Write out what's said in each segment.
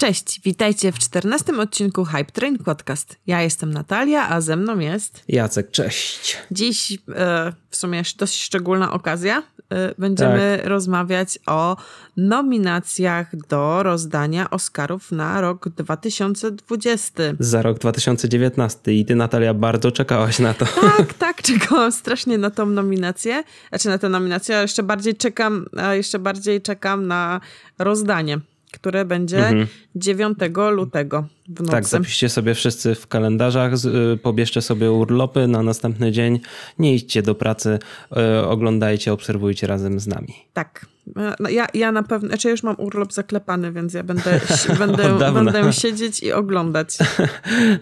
Cześć, witajcie w czternastym odcinku Hype Train Podcast. Ja jestem Natalia, a ze mną jest Jacek. Cześć. Dziś e, w sumie dość szczególna okazja. E, będziemy tak. rozmawiać o nominacjach do rozdania Oscarów na rok 2020. Za rok 2019 i ty Natalia bardzo czekałaś na to. Tak, tak, czekałam strasznie na tą nominację. Znaczy na tę nominację, a jeszcze bardziej czekam, a jeszcze bardziej czekam na rozdanie które będzie mhm. 9 lutego w nocy. Tak, zapiszcie sobie wszyscy w kalendarzach, y, pobierzcie sobie urlopy na następny dzień, nie idźcie do pracy, y, oglądajcie, obserwujcie razem z nami. Tak. No, ja, ja na pewno, znaczy już mam urlop zaklepany, więc ja będę, będę, będę siedzieć i oglądać.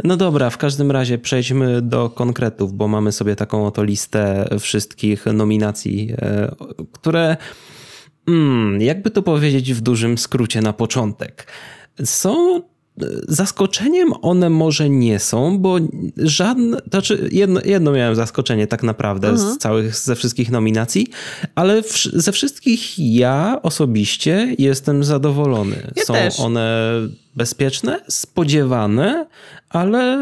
No dobra, w każdym razie przejdźmy do konkretów, bo mamy sobie taką oto listę wszystkich nominacji, y, które Hmm, jakby to powiedzieć w dużym skrócie na początek. Są zaskoczeniem one może nie są, bo żadne, znaczy jedno, jedno miałem zaskoczenie tak naprawdę z mhm. całych, ze wszystkich nominacji, ale w, ze wszystkich ja osobiście jestem zadowolony. Ja są też. one bezpieczne, spodziewane, ale,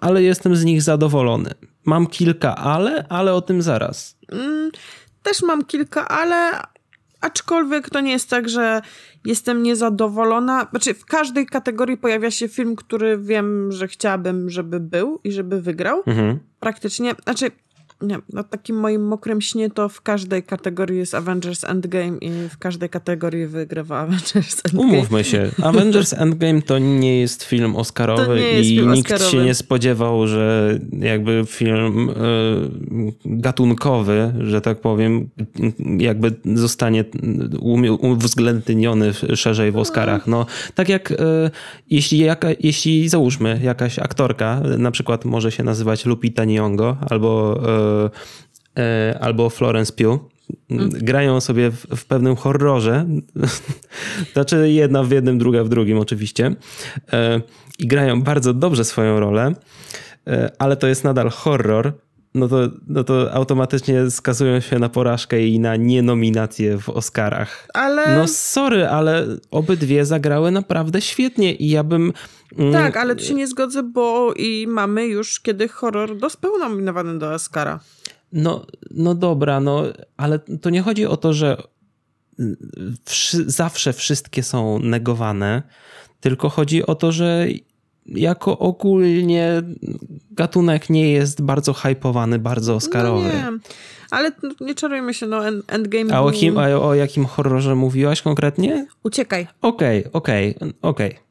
ale jestem z nich zadowolony. Mam kilka ale, ale o tym zaraz. Mm, też mam kilka ale, Aczkolwiek to nie jest tak, że jestem niezadowolona. Znaczy, w każdej kategorii pojawia się film, który wiem, że chciałabym, żeby był i żeby wygrał. Mhm. Praktycznie. Znaczy, nie, no takim moim mokrym śnie to w każdej kategorii jest Avengers Endgame i w każdej kategorii wygrywa Avengers Endgame. Umówmy się, Avengers Endgame to nie jest film oscarowy jest i film nikt oscarowy. się nie spodziewał, że jakby film y, gatunkowy, że tak powiem, jakby zostanie uwzględniony szerzej w Oscarach. No, tak jak y, jeśli, jaka, jeśli załóżmy jakaś aktorka, na przykład może się nazywać Lupita Nyong'o albo y, albo Florence Pugh. Grają sobie w, w, pewnym horrorze. znaczy jedna w jednym, druga w drugim oczywiście. E, I grają bardzo dobrze swoją rolę, e, ale to jest nadal horror. No to, no to automatycznie skazują się na porażkę i na nienominację w Oscarach. Ale... No sorry, ale obydwie zagrały naprawdę świetnie i ja bym. Tak, ale tu się nie zgodzę, bo i mamy już kiedy horror był nominowany do Oscara. No, no dobra, no, ale to nie chodzi o to, że wszy zawsze wszystkie są negowane, tylko chodzi o to, że jako ogólnie gatunek nie jest bardzo hypowany, bardzo oscarowy. No nie, ale nie czarujmy się, no Endgame... A o, kim, a o jakim horrorze mówiłaś konkretnie? Uciekaj. Okej, okay, okej, okay, okej. Okay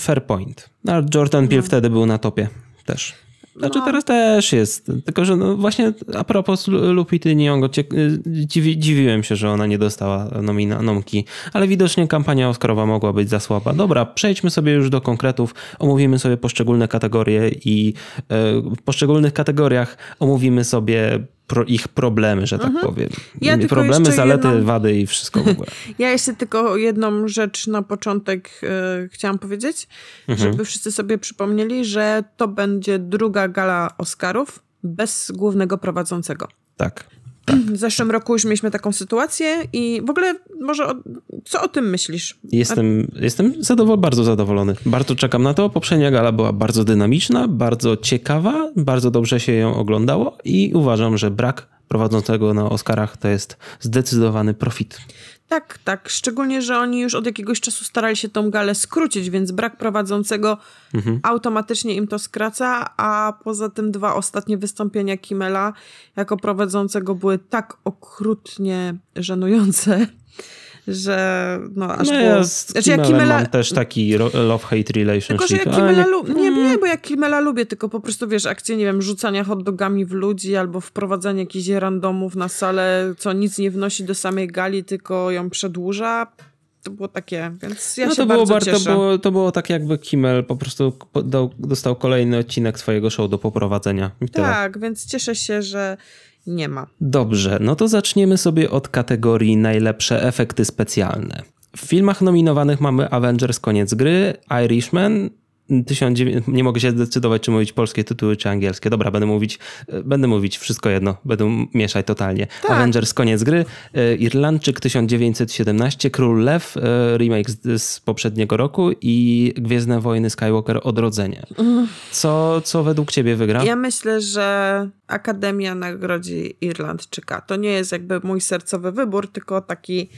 fair point. A Jordan Peele no. wtedy był na topie też. Znaczy no. teraz też jest, tylko że no właśnie a propos Lupity Nyong'o, dziwi, dziwiłem się, że ona nie dostała nomina, nomki, ale widocznie kampania Oscarowa mogła być za słaba. Dobra, przejdźmy sobie już do konkretów, omówimy sobie poszczególne kategorie i e, w poszczególnych kategoriach omówimy sobie pro, ich problemy, że tak mhm. powiem. Ja problemy, zalety, jedną... wady i wszystko w ogóle. ja jeszcze tylko jedną rzecz na początek e, chciałam powiedzieć, mhm. żeby wszyscy sobie przypomnieli, że to będzie druga gala Oscarów bez głównego prowadzącego. Tak. Tak. W zeszłym roku już mieliśmy taką sytuację i w ogóle może o, co o tym myślisz? Jestem, A... jestem zadowol bardzo zadowolony. Bardzo czekam na to. Poprzednia gala była bardzo dynamiczna, bardzo ciekawa, bardzo dobrze się ją oglądało i uważam, że brak prowadzącego na Oscarach to jest zdecydowany profit. Tak, tak. Szczególnie, że oni już od jakiegoś czasu starali się tą galę skrócić, więc brak prowadzącego mhm. automatycznie im to skraca, a poza tym dwa ostatnie wystąpienia Kimela jako prowadzącego były tak okrutnie żenujące, że no aż no, było... Ja z znaczy, ja Kimela... mam też taki love-hate relationship. Tylko, że ja Kimela nie... nie... Nie, bo ja Kimela lubię, tylko po prostu wiesz, akcje, nie wiem, rzucania hotdogami w ludzi albo wprowadzanie jakichś randomów na salę, co nic nie wnosi do samej gali, tylko ją przedłuża to było takie, więc ja no się to bardzo było, cieszę. To było, to było tak jakby Kimmel po prostu dostał kolejny odcinek swojego show do poprowadzenia. Tak, więc cieszę się, że nie ma. Dobrze, no to zaczniemy sobie od kategorii najlepsze efekty specjalne. W filmach nominowanych mamy Avengers Koniec Gry, Irishman, 19... Nie mogę się zdecydować, czy mówić polskie tytuły, czy angielskie. Dobra, będę mówić, będę mówić wszystko jedno. Będę mieszać totalnie. Tak. Avengers, koniec gry. E, Irlandczyk 1917, Król Lew, e, remake z, z poprzedniego roku i Gwiezdne Wojny Skywalker Odrodzenie. Co, co według ciebie wygra? Ja myślę, że Akademia nagrodzi Irlandczyka. To nie jest jakby mój sercowy wybór, tylko taki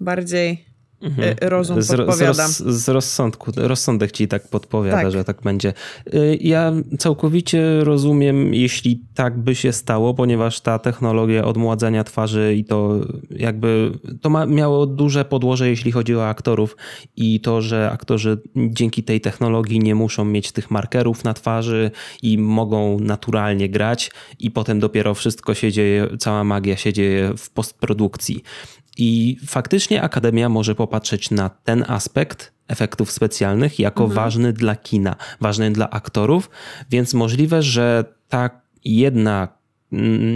bardziej mhm. E, rozum z, podpowiada. Z, roz, z, rozsądku, rozsądek ci tak podpowiada, tak. że tak będzie. E, ja całkowicie rozumiem, jeśli tak by się stało, ponieważ ta technologia odmładzania twarzy i to jakby to ma, miało duże podłoże, jeśli chodzi o aktorów i to, że aktorzy dzięki tej technologii nie muszą mieć tych markerów na twarzy i mogą naturalnie grać i potem dopiero wszystko się dzieje, cała magia się dzieje w postprodukcji. I faktycznie Akademia może popatrzeć na ten aspekt efektów specjalnych jako mhm. ważny dla kina, ważny dla aktorów, więc możliwe, że ta jedna,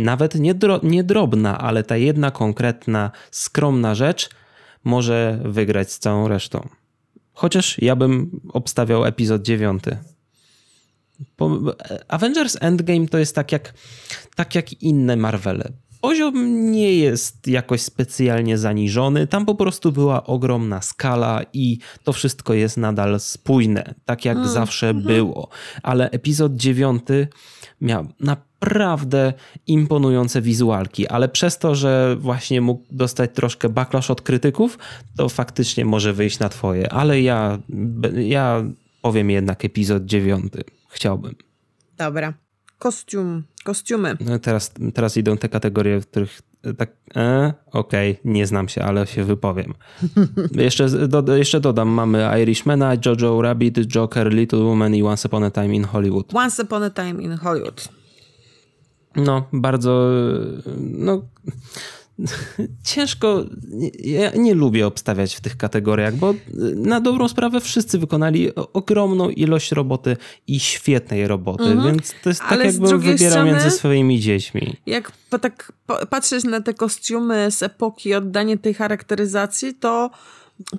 nawet nie, dro, nie drobna, ale ta jedna konkretna, skromna rzecz może wygrać z całą resztą. Chociaż ja bym obstawiał epizod dziewiąty. Avengers Endgame to jest tak jak, tak jak inne Marvele poziom nie jest jakoś specjalnie zaniżony. Tam po prostu była ogromna skala i to wszystko jest nadal spójne, tak jak mm. zawsze mm -hmm. było. Ale epizod dziewiąty miał naprawdę imponujące wizualki, ale przez to, że właśnie mógł dostać troszkę backlash od krytyków, to faktycznie może wyjść na twoje. Ale ja, ja powiem jednak epizod dziewiąty. Chciałbym. Dobra. Kostium, kostiumy. No teraz, teraz idą te kategorie, w których tak, e, okej, okay, nie znam się, ale się wypowiem. jeszcze, do, jeszcze dodam, mamy Irishmana, Jojo Rabbit, Joker, Little Woman i Once Upon a Time in Hollywood. Once Upon a Time in Hollywood. No, bardzo, no ciężko, ja nie lubię obstawiać w tych kategoriach, bo na dobrą sprawę wszyscy wykonali ogromną ilość roboty i świetnej roboty, mhm. więc to jest tak jakbym wybierał strony, między swoimi dziećmi. Jak tak patrzeć na te kostiumy z epoki, oddanie tej charakteryzacji, to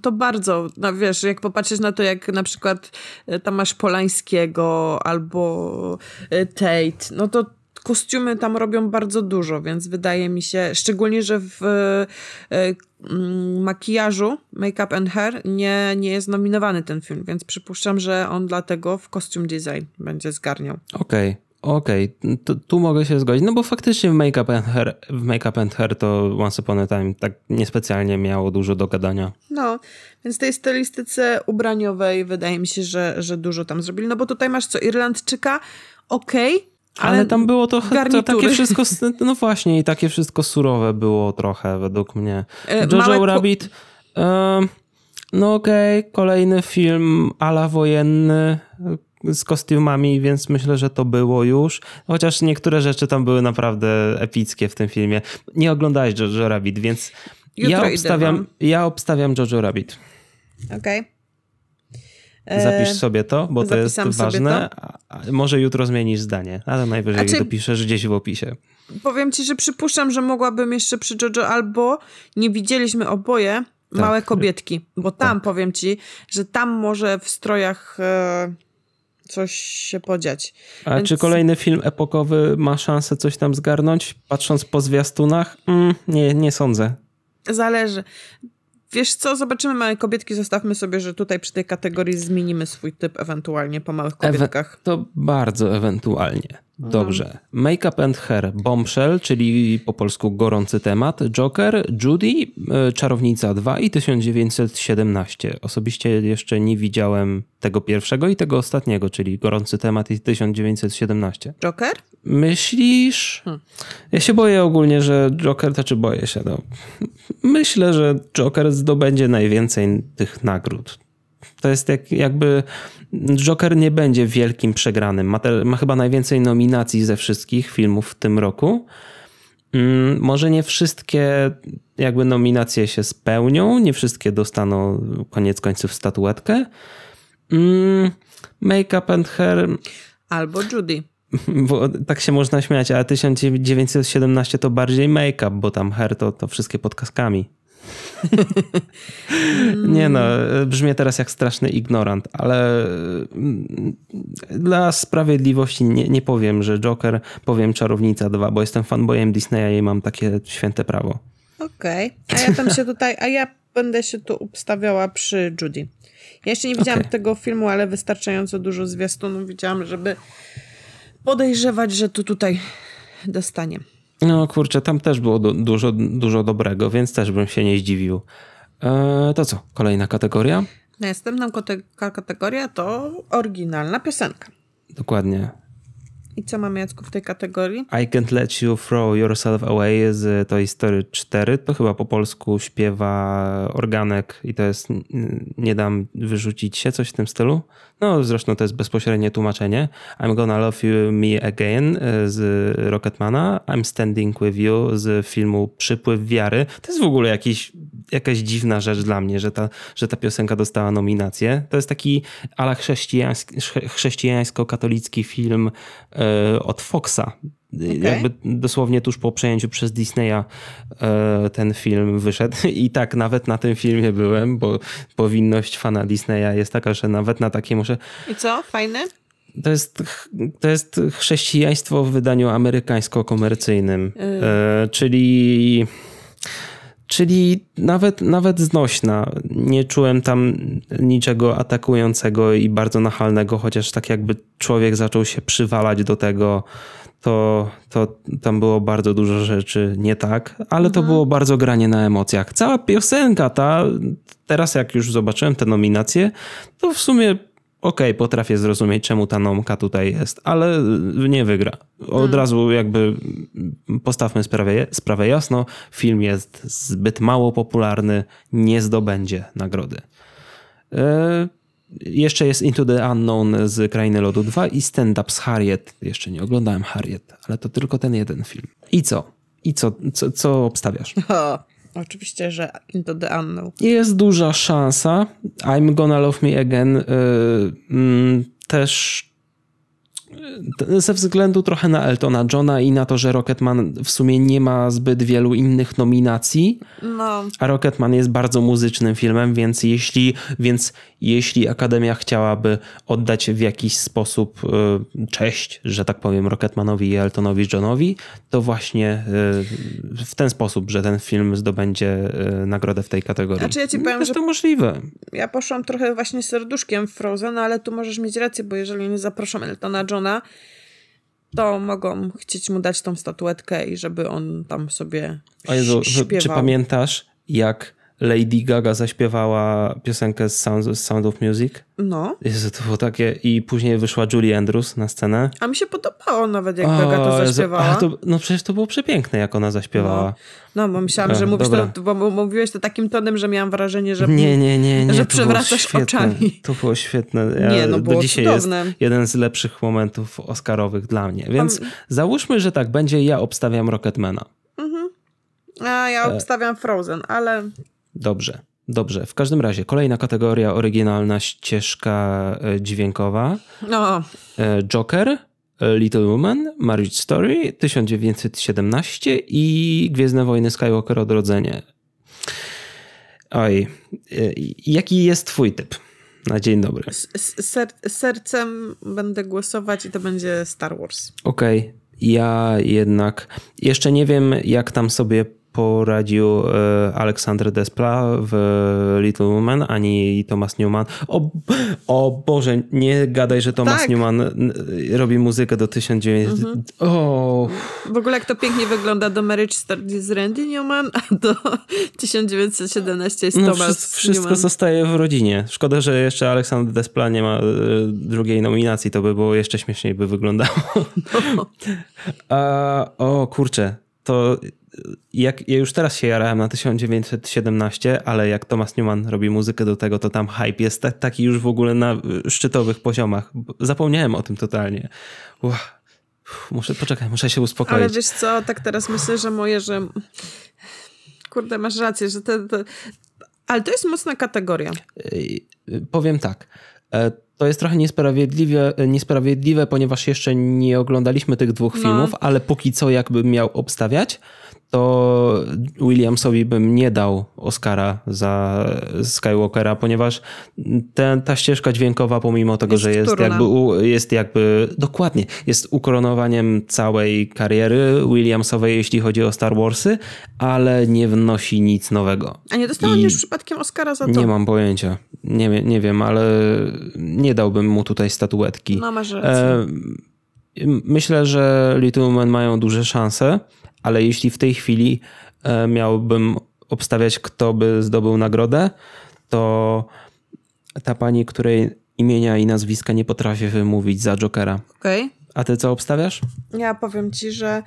to bardzo, no wiesz, jak popatrzeć na to, jak na przykład e, tam masz Polańskiego albo e, Tate, no to kostiumy tam robią bardzo dużo, więc wydaje mi się, szczególnie, że w e, mm, makijażu Make-up and Hair nie, nie jest nominowany ten film, więc przypuszczam, że on dlatego w costume design będzie zgarniał. Okej. Okay. Okej, okay, tu mogę się zgodzić, no bo faktycznie w Make Up and Hair, w Make Up and Hair to Once Upon a Time tak niespecjalnie miało dużo do gadania. No, więc tej stylistyce ubraniowej wydaje mi się, że, że dużo tam zrobili, no bo tutaj masz co, Irlandczyka, okej, okay, ale, ale tam było to, to, takie wszystko, no właśnie, i takie wszystko surowe było trochę według mnie. E, Jojo Rabbit, e, no okej, okay, kolejny film ala wojenny e, z kostiumami, więc myślę, że to było już. Chociaż niektóre rzeczy tam były naprawdę epickie w tym filmie. Nie oglądałeś Jojo Rabbit, więc ja obstawiam, ja obstawiam Jojo Rabbit. Okej. Okay. Zapisz sobie to, bo to jest ważne. To. Może jutro zmienisz zdanie, ale najwyżej znaczy, dopiszesz gdzieś w opisie. Powiem ci, że przypuszczam, że mogłabym jeszcze przy JoJo albo nie widzieliśmy oboje tak. małe kobietki, bo tam tak. powiem ci, że tam może w strojach e, coś się podziać. A Więc... czy kolejny film epokowy ma szansę coś tam zgarnąć, patrząc po zwiastunach? Mm, nie, nie sądzę. Zależy. Wiesz co, zobaczymy małe kobietki, zostawmy sobie, że tutaj przy tej kategorii zmienimy swój typ ewentualnie po małych kobietkach. Ewe to bardzo ewentualnie. Dobrze. Mhm. Make-up and Hair, Bombshell, czyli po polsku gorący temat, Joker, Judy, e, Czarownica 2 i 1917. Osobiście jeszcze nie widziałem tego pierwszego i tego ostatniego, czyli gorący temat i 1917. Joker? Myślisz? Hmm. Ja się boję ogólnie, że Joker, to czy boję się, no. Myślę, że Joker zdobędzie najwięcej tych nagród. To jest jak, jakby Joker nie będzie wielkim przegranym. Ma, te, ma chyba najwięcej nominacji ze wszystkich filmów w tym roku. Mm, może nie wszystkie jakby nominacje się spełnią, nie wszystkie dostaną koniec końców statuetkę. Mm, make up and hair. Albo Judy. Bo tak się można śmiać, ale 1917 to bardziej make-up, bo tam hair to, to wszystkie podkaskami. nie no, brzmię teraz jak straszny ignorant, ale mm, dla sprawiedliwości nie, nie powiem, że Joker, powiem Czarownica 2, bo jestem fanboyem Disneya i mam takie święte prawo. Okej, okay. a ja tam się tutaj, a ja będę się tu ustawiała przy Judy. Ja jeszcze nie widziałam okay. tego filmu, ale wystarczająco dużo zwiastunów widziałam, żeby podejrzewać, że tu tutaj dostanie. No kurczę, tam też było dużo, dużo dobrego, więc też bym się nie zdziwił. Eee, to co? Kolejna kategoria? Następna kategoria to oryginalna piosenka. Dokładnie. I co mamy Jacku w tej kategorii? I Can't Let You Throw Yourself Away z Toy Story 4. To chyba po polsku śpiewa organek i to jest Nie dam wyrzucić się, coś w tym stylu. No zresztą to jest bezpośrednie tłumaczenie. I'm Gonna Love You Me Again e, z Rocketmana. I'm Standing With You z filmu Przypływ Wiary. To jest w ogóle jakiś, jakaś dziwna rzecz dla mnie, że ta, że ta piosenka dostała nominację. To jest taki ala chrześcijańsko-katolicki film e, od Foxa. Okay. Jakby dosłownie tuż po przejęciu przez Disneya e, ten film wyszedł. I tak nawet na tym filmie byłem, bo powinność fana Disneya jest taka, że nawet na takie muszę. I co? Fajny? To jest, to jest chrześcijaństwo w wydaniu amerykańsko-komercyjnym. Yy. czyli. Czyli nawet, nawet znośna. Nie czułem tam niczego atakującego i bardzo nachalnego, chociaż tak jakby człowiek zaczął się przywalać do tego, to, to tam było bardzo dużo rzeczy nie tak, ale mhm. to było bardzo granie na emocjach. Cała piosenka ta, teraz jak już zobaczyłem te nominacje, to w sumie okej, okay, potrafię zrozumieć, czemu ta nomka tutaj jest, ale nie wygra. Od hmm. razu jakby postawmy sprawę, sprawę jasno, film jest zbyt mało popularny, nie zdobędzie nagrody. Yy, jeszcze jest Into the Unknown z Krainy Lodu 2 i Stand Up z Harriet. Jeszcze nie oglądałem Harriet, ale to tylko ten jeden film. I co? I co, co, co obstawiasz? O, oczywiście, że Into the Unknown. Jest duża szansa. I'm Gonna Love Me Again yy, też ze względu trochę na Eltona Johna i na to, że Rocketman w sumie nie ma zbyt wielu innych nominacji, no. a Rocketman jest bardzo muzycznym filmem, więc jeśli, więc jeśli Akademia chciałaby oddać w jakiś sposób y, cześć, że tak powiem, Rocketmanowi i Eltonowi Johnowi, to właśnie y, w ten sposób, że ten film zdobędzie y, nagrodę w tej kategorii. Znaczy ja ci powiem, jest że to możliwe. Ja poszłam trochę właśnie serduszkiem w Frozen, ale tu możesz mieć rację, bo jeżeli nie zaproszą Eltona Johna, to mogą chcieć mu dać tą statuetkę i żeby on tam sobie o Jezu, śpiewał. Czy pamiętasz, jak Lady Gaga zaśpiewała piosenkę z Sound, z Sound of Music. No. Jezu, to było takie... I później wyszła Julie Andrews na scenę. A mi się podobało nawet, jak o, Gaga to zaśpiewała. To, no przecież to było przepiękne, jak ona zaśpiewała. No, no bo myślałam, że mówisz to, bo mówiłeś to takim tonem, że miałam wrażenie, że, nie, nie, nie, nie, że przewracasz oczami. To było świetne. Ja, nie, no było dzisiaj cudowne. jest jeden z lepszych momentów oscarowych dla mnie. Więc załóżmy, że tak będzie, ja obstawiam Rocketmana. Mhm. A ja e- obstawiam Frozen, ale Dobrze, dobrze. W każdym razie kolejna kategoria oryginalna ścieżka e, dźwiękowa. No. E, Joker, e, Little Woman, Marriage Story 1917 i Gwiezdne Wojny Skywalker Odrodzenie. Oj, jaki jest twój typ? Na dzień dobry. Ser sercem będę głosować i to będzie Star Wars. Okej, okay. ja jednak jeszcze nie wiem, jak tam sobie poradził e, Aleksander Despla w Little Woman, ani Thomas Newman. O, o Boże, nie gadaj, że Thomas tak. Newman robi muzykę do 1900... Mhm. O. W ogóle jak to pięknie wygląda do Marriage Story z Randy Newman, a do 1917 jest no, Thomas wszystko, wszystko Newman. zostaje w rodzinie. Szkoda, że jeszcze Aleksander Despla nie ma e, drugiej nominacji, to by było jeszcze śmieszniej by wyglądało. No. A, o kurczę, to jak ja już teraz się jarałem na 1917, ale jak Thomas Newman robi muzykę do tego, to tam hype jest taki już w ogóle na szczytowych poziomach. Zapomniałem o tym totalnie. Uff, muszę, poczekaj, muszę się uspokoić. Ale wiesz co, tak teraz myślę, że moje, że kurde, masz rację, że te, te... ale to jest mocna kategoria. Powiem tak. E, to jest trochę niesprawiedliwe, niesprawiedliwe, ponieważ jeszcze nie oglądaliśmy tych dwóch No. filmów, ale póki co jakbym miał obstawiać, to Williamsowi bym nie dał Oscara za Skywalkera, ponieważ ten, ta ścieżka dźwiękowa, pomimo tego, Jest że jest wtórna. jakby, jest jakby, dokładnie, jest ukoronowaniem całej kariery Williamsowej, jeśli chodzi o Star Warsy, ale nie wnosi nic nowego. A nie dostał on już przypadkiem Oscara za to? Nie mam pojęcia. Nie, nie wiem, ale nie dałbym mu tutaj statuetki. No masz rację. E, myślę, że Little Women mają duże szanse, ale jeśli w tej chwili e, miałbym obstawiać, kto by zdobył nagrodę, to ta pani, której imienia i nazwiska nie potrafię wymówić za Jokera. Okej. A ty co obstawiasz? Ja powiem ci, że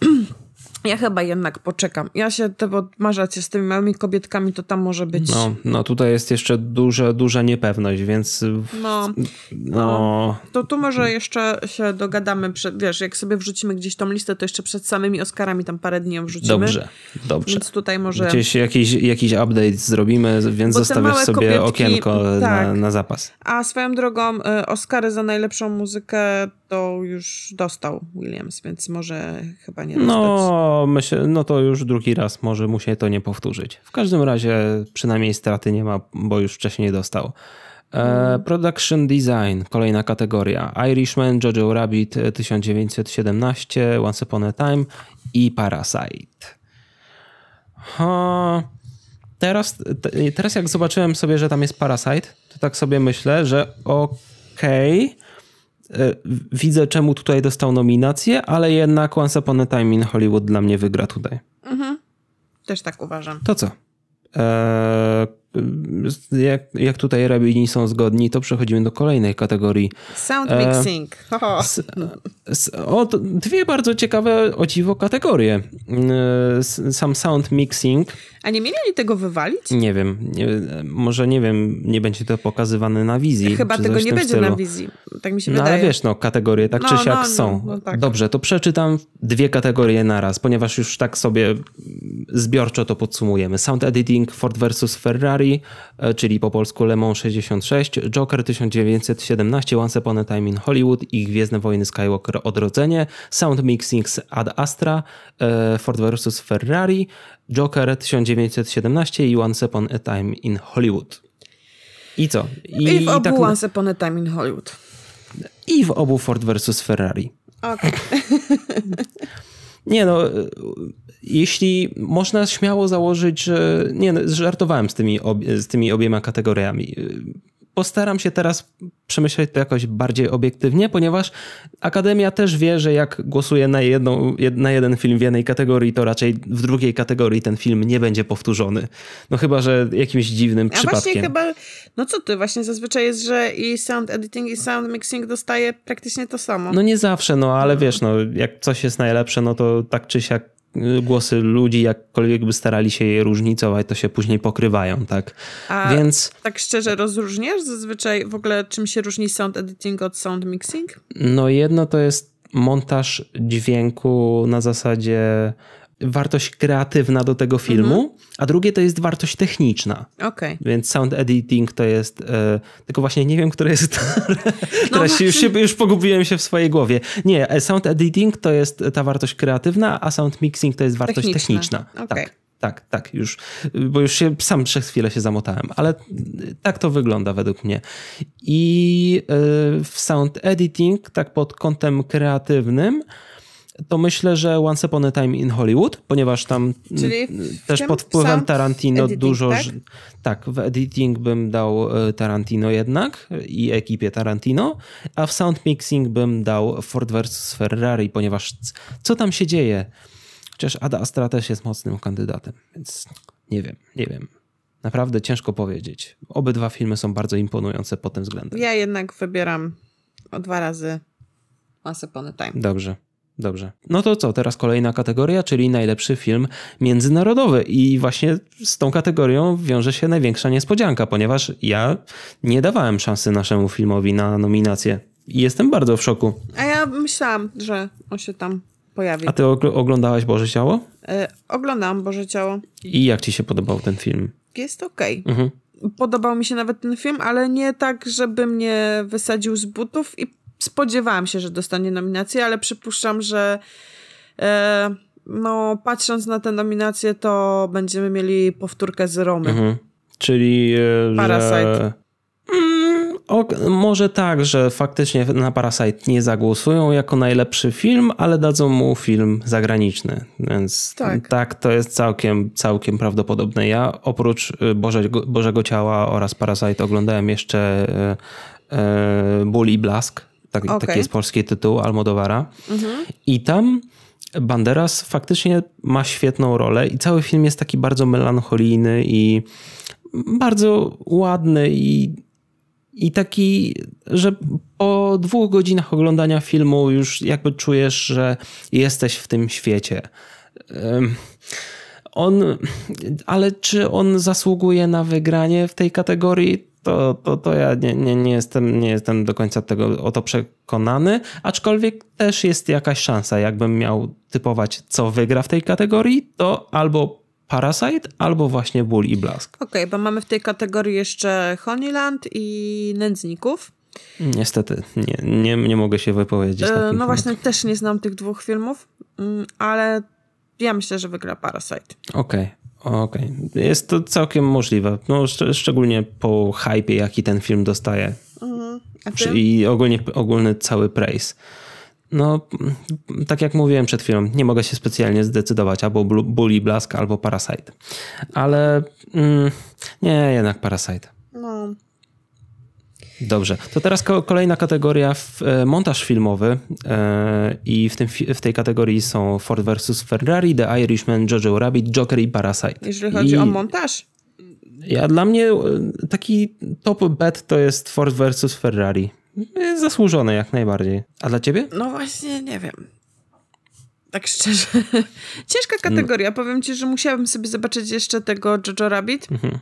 ja chyba jednak poczekam. Ja się, te, bo masz rację, z tymi małymi kobietkami to tam może być... No, no tutaj jest jeszcze duża, duża niepewność, więc No, no, to tu może jeszcze się dogadamy, przed, wiesz, jak sobie wrzucimy gdzieś tą listę, to jeszcze przed samymi Oscarami tam parę dni ją wrzucimy. dobrze, dobrze. Więc tutaj może... Gdzieś jakiś, jakiś update zrobimy, więc Bo zostawiasz sobie kobietki- okienko na, tak. na zapas. A swoją drogą y, Oscary za najlepszą muzykę to już dostał Williams, więc może chyba nie dostać. No, myślę, no to już drugi raz może mu się to nie powtórzyć. W każdym razie przynajmniej straty nie ma, bo już wcześniej dostał. E, production Design, kolejna kategoria. Irishman, Jojo Rabbit e, 1917, Once Upon a Time i Parasite. Ha, teraz, te, teraz jak zobaczyłem sobie, że tam jest Parasite, to tak sobie myślę, że okej, e, widzę czemu tutaj dostał nominację, ale jednak Once Upon a Time in Hollywood dla mnie wygra tutaj. Też tak uważam. To co? Eee, jak, jak tutaj rabini są zgodni, to przechodzimy do kolejnej kategorii. Sound E, mixing. Ho. S, s, o, dwie bardzo ciekawe, o dziwo, kategorie. S- Sam sound mixing, A nie mieli oni tego wywalić? nie wiem, nie, może nie wiem, nie będzie to pokazywane na wizji. Chyba tego nie będzie stylu. na wizji. Tak mi się No wydaje. ale wiesz, no kategorie tak No, czy siak no, no, są. no tak. Dobrze, to przeczytam dwie kategorie naraz, ponieważ już tak sobie zbiorczo to podsumujemy. Sound editing Ford vs Ferrari, e, czyli po polsku Le Mans 66, Joker 1917, Once Upon a Time in Hollywood i Gwiezdne Wojny Skywalker Odrodzenie, Sound mixing Ad Astra, e, Ford vs Ferrari, Joker 1917 i Once Upon a Time in Hollywood. I co? I w obu tak- Once Upon a Time in Hollywood. i w obu Ford vs Ferrari. Okej. Nie no, jeśli można śmiało założyć, że nie, żartowałem z tymi, obie, z tymi obiema kategoriami. Postaram się teraz przemyśleć to jakoś bardziej obiektywnie, ponieważ Akademia też wie, że jak głosuje na, jedną, jed- na jeden film w jednej kategorii, to raczej w drugiej kategorii ten film nie będzie powtórzony. No chyba, że jakimś dziwnym A przypadkiem. właśnie chyba, no co ty, właśnie zazwyczaj jest, że i sound editing i sound mixing dostaje praktycznie to samo. No nie zawsze, no ale wiesz, no jak coś jest najlepsze, no to tak czy siak głosy ludzi, jakkolwiek by starali się je różnicować, to się później pokrywają, tak? A Więc tak szczerze rozróżniasz zazwyczaj w ogóle czym się różni sound editing od sound mixing? no jedno to jest montaż dźwięku na zasadzie wartość kreatywna do tego filmu, a drugie to jest wartość techniczna. Okej. Więc sound editing to jest. E, tylko właśnie nie wiem, które jest. No Teraz już, się, już pogubiłem się w swojej głowie. Nie, e, sound editing to jest ta wartość kreatywna, a sound mixing to jest wartość Techniczna. techniczna. Okej. Tak, tak, tak, już. Bo już się sam przez chwilę się zamotałem, ale tak to wygląda według mnie. I e, w sound editing, tak pod kątem kreatywnym, to myślę, że Once Upon a Time in Hollywood, ponieważ tam Czyli mm, w też pod wpływem Tarantino editing, dużo. tak? tak, w editing bym dał e, Tarantino jednak i ekipie Tarantino, a w sound mixing bym dał Ford vs Ferrari, ponieważ co tam się dzieje? Chociaż Ada Astra też jest mocnym kandydatem, więc nie wiem, nie wiem. Naprawdę ciężko powiedzieć. Obydwa filmy są bardzo imponujące pod tym względem. Ja jednak wybieram o dwa razy Once Upon a Time. Dobrze, dobrze. No to co, teraz kolejna kategoria, czyli najlepszy film międzynarodowy. I właśnie z tą kategorią wiąże się największa niespodzianka, ponieważ ja nie dawałem szansy naszemu filmowi na nominację. I jestem bardzo w szoku. A ja myślałam, że on się tam pojawi. A ty ogl- oglądałaś Boże Ciało? E, oglądam Boże Ciało. I jak ci się podobał ten film? Jest okej. Mhm. podobał mi się nawet ten film, ale nie tak, żeby mnie wysadził z butów i spodziewałam się, że dostanie nominację, ale przypuszczam, że e, no, patrząc na te nominacje, to będziemy mieli powtórkę z Romy. Mhm. Czyli, e, Parasite. Że... Mm, o, może tak, że faktycznie na Parasite nie zagłosują jako najlepszy film, ale dadzą mu film zagraniczny. Więc tak, tak to jest całkiem, całkiem prawdopodobne. Ja oprócz e, Bożego, Bożego Ciała oraz Parasite oglądałem jeszcze e, e, Ból i Blask. Tak, okay. Taki jest polski tytuł Almodovara. Mhm. I tam Banderas faktycznie ma świetną rolę i cały film jest taki bardzo melancholijny i bardzo ładny i, i taki, że po dwóch godzinach oglądania filmu już jakby czujesz, że jesteś w tym świecie. On, ale czy on zasługuje na wygranie w tej kategorii? To, to, to ja nie, nie, nie, jestem, nie jestem do końca tego, o to przekonany, aczkolwiek też jest jakaś szansa. Jakbym miał typować, co wygra w tej kategorii, to albo Parasite, albo właśnie Ból i Blask. Okej, okay, bo mamy w tej kategorii jeszcze Honeyland i Nędzników. Niestety, nie, nie, nie mogę się wypowiedzieć. E, no właśnie, też nie znam tych dwóch filmów, mm, ale ja myślę, że wygra Parasite. Okej. Okay. Okej, okay. jest to całkiem możliwe. No, szcz szczególnie po hypie, jaki ten film dostaje. Mhm. I ogólnie, ogólny cały praise. No, tak jak mówiłem przed chwilą, nie mogę się specjalnie zdecydować albo Bully Blask, albo Parasite. Ale mm, nie, jednak Parasite. No. Dobrze, to teraz kolejna kategoria, e, montaż filmowy e, i w, tym, w tej kategorii są Ford vs Ferrari, The Irishman, Jojo Rabbit, Joker i Parasite. Jeżeli chodzi I o montaż? Ja, dla mnie e, taki top bet to jest Ford vs Ferrari. Zasłużone jak najbardziej. A dla ciebie? No właśnie, nie wiem. Tak szczerze. Ciężka kategoria. No. Powiem ci, że musiałabym sobie zobaczyć jeszcze tego Jojo Rabbit. Mhm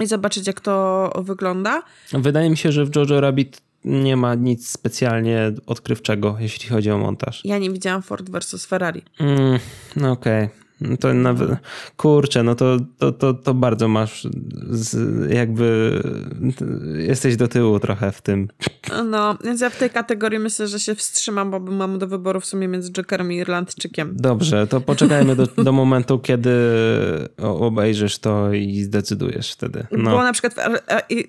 i zobaczyć, jak to wygląda. Wydaje mi się, że w Jojo Rabbit nie ma nic specjalnie odkrywczego, jeśli chodzi o montaż. Ja nie widziałam Ford versus Ferrari. Mm, no okej. Okay. No to nawet, kurczę, no to, to, to, to bardzo masz z, jakby jesteś do tyłu trochę w tym. No, więc ja w tej kategorii myślę, że się wstrzymam, bo mam do wyboru w sumie między Jokerem i Irlandczykiem. Dobrze, to poczekajmy do, do momentu, kiedy obejrzysz to i zdecydujesz wtedy. No. Bo na przykład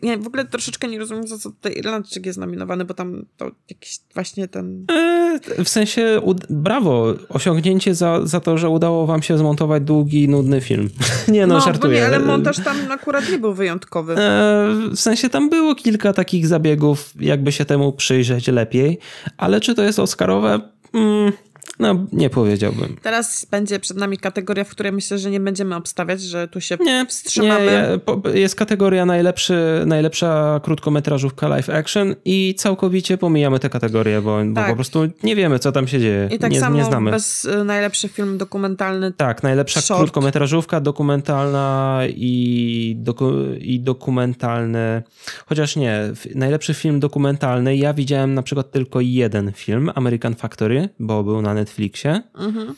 ja w ogóle troszeczkę nie rozumiem, za co tutaj Irlandczyk jest nominowany, bo tam to jakiś właśnie ten... E, w sensie, brawo, osiągnięcie za, za to, że udało wam się zmontować długi, nudny film. nie no, no żartuję. Nie, ale montaż tam akurat nie był wyjątkowy. E, w sensie tam było kilka takich zabiegów, jakby się temu przyjrzeć lepiej, ale czy to jest Oscarowe? Mm, no, nie powiedziałbym. Teraz będzie przed nami kategoria, w której myślę, że nie będziemy obstawiać, że tu się nie, wstrzymamy. Nie, jest kategoria najlepszy, najlepsza krótkometrażówka live action i całkowicie pomijamy tę kategorię, bo, tak. bo po prostu nie wiemy, co tam się dzieje. I tak nie, samo nie znamy. bez y, najlepszy film dokumentalny. Tak, najlepsza short. krótkometrażówka dokumentalna i, doku, i dokumentalny, chociaż nie, najlepszy film dokumentalny, ja widziałem na przykład tylko jeden film, American Factory, bo był na Netflixie. Mhm.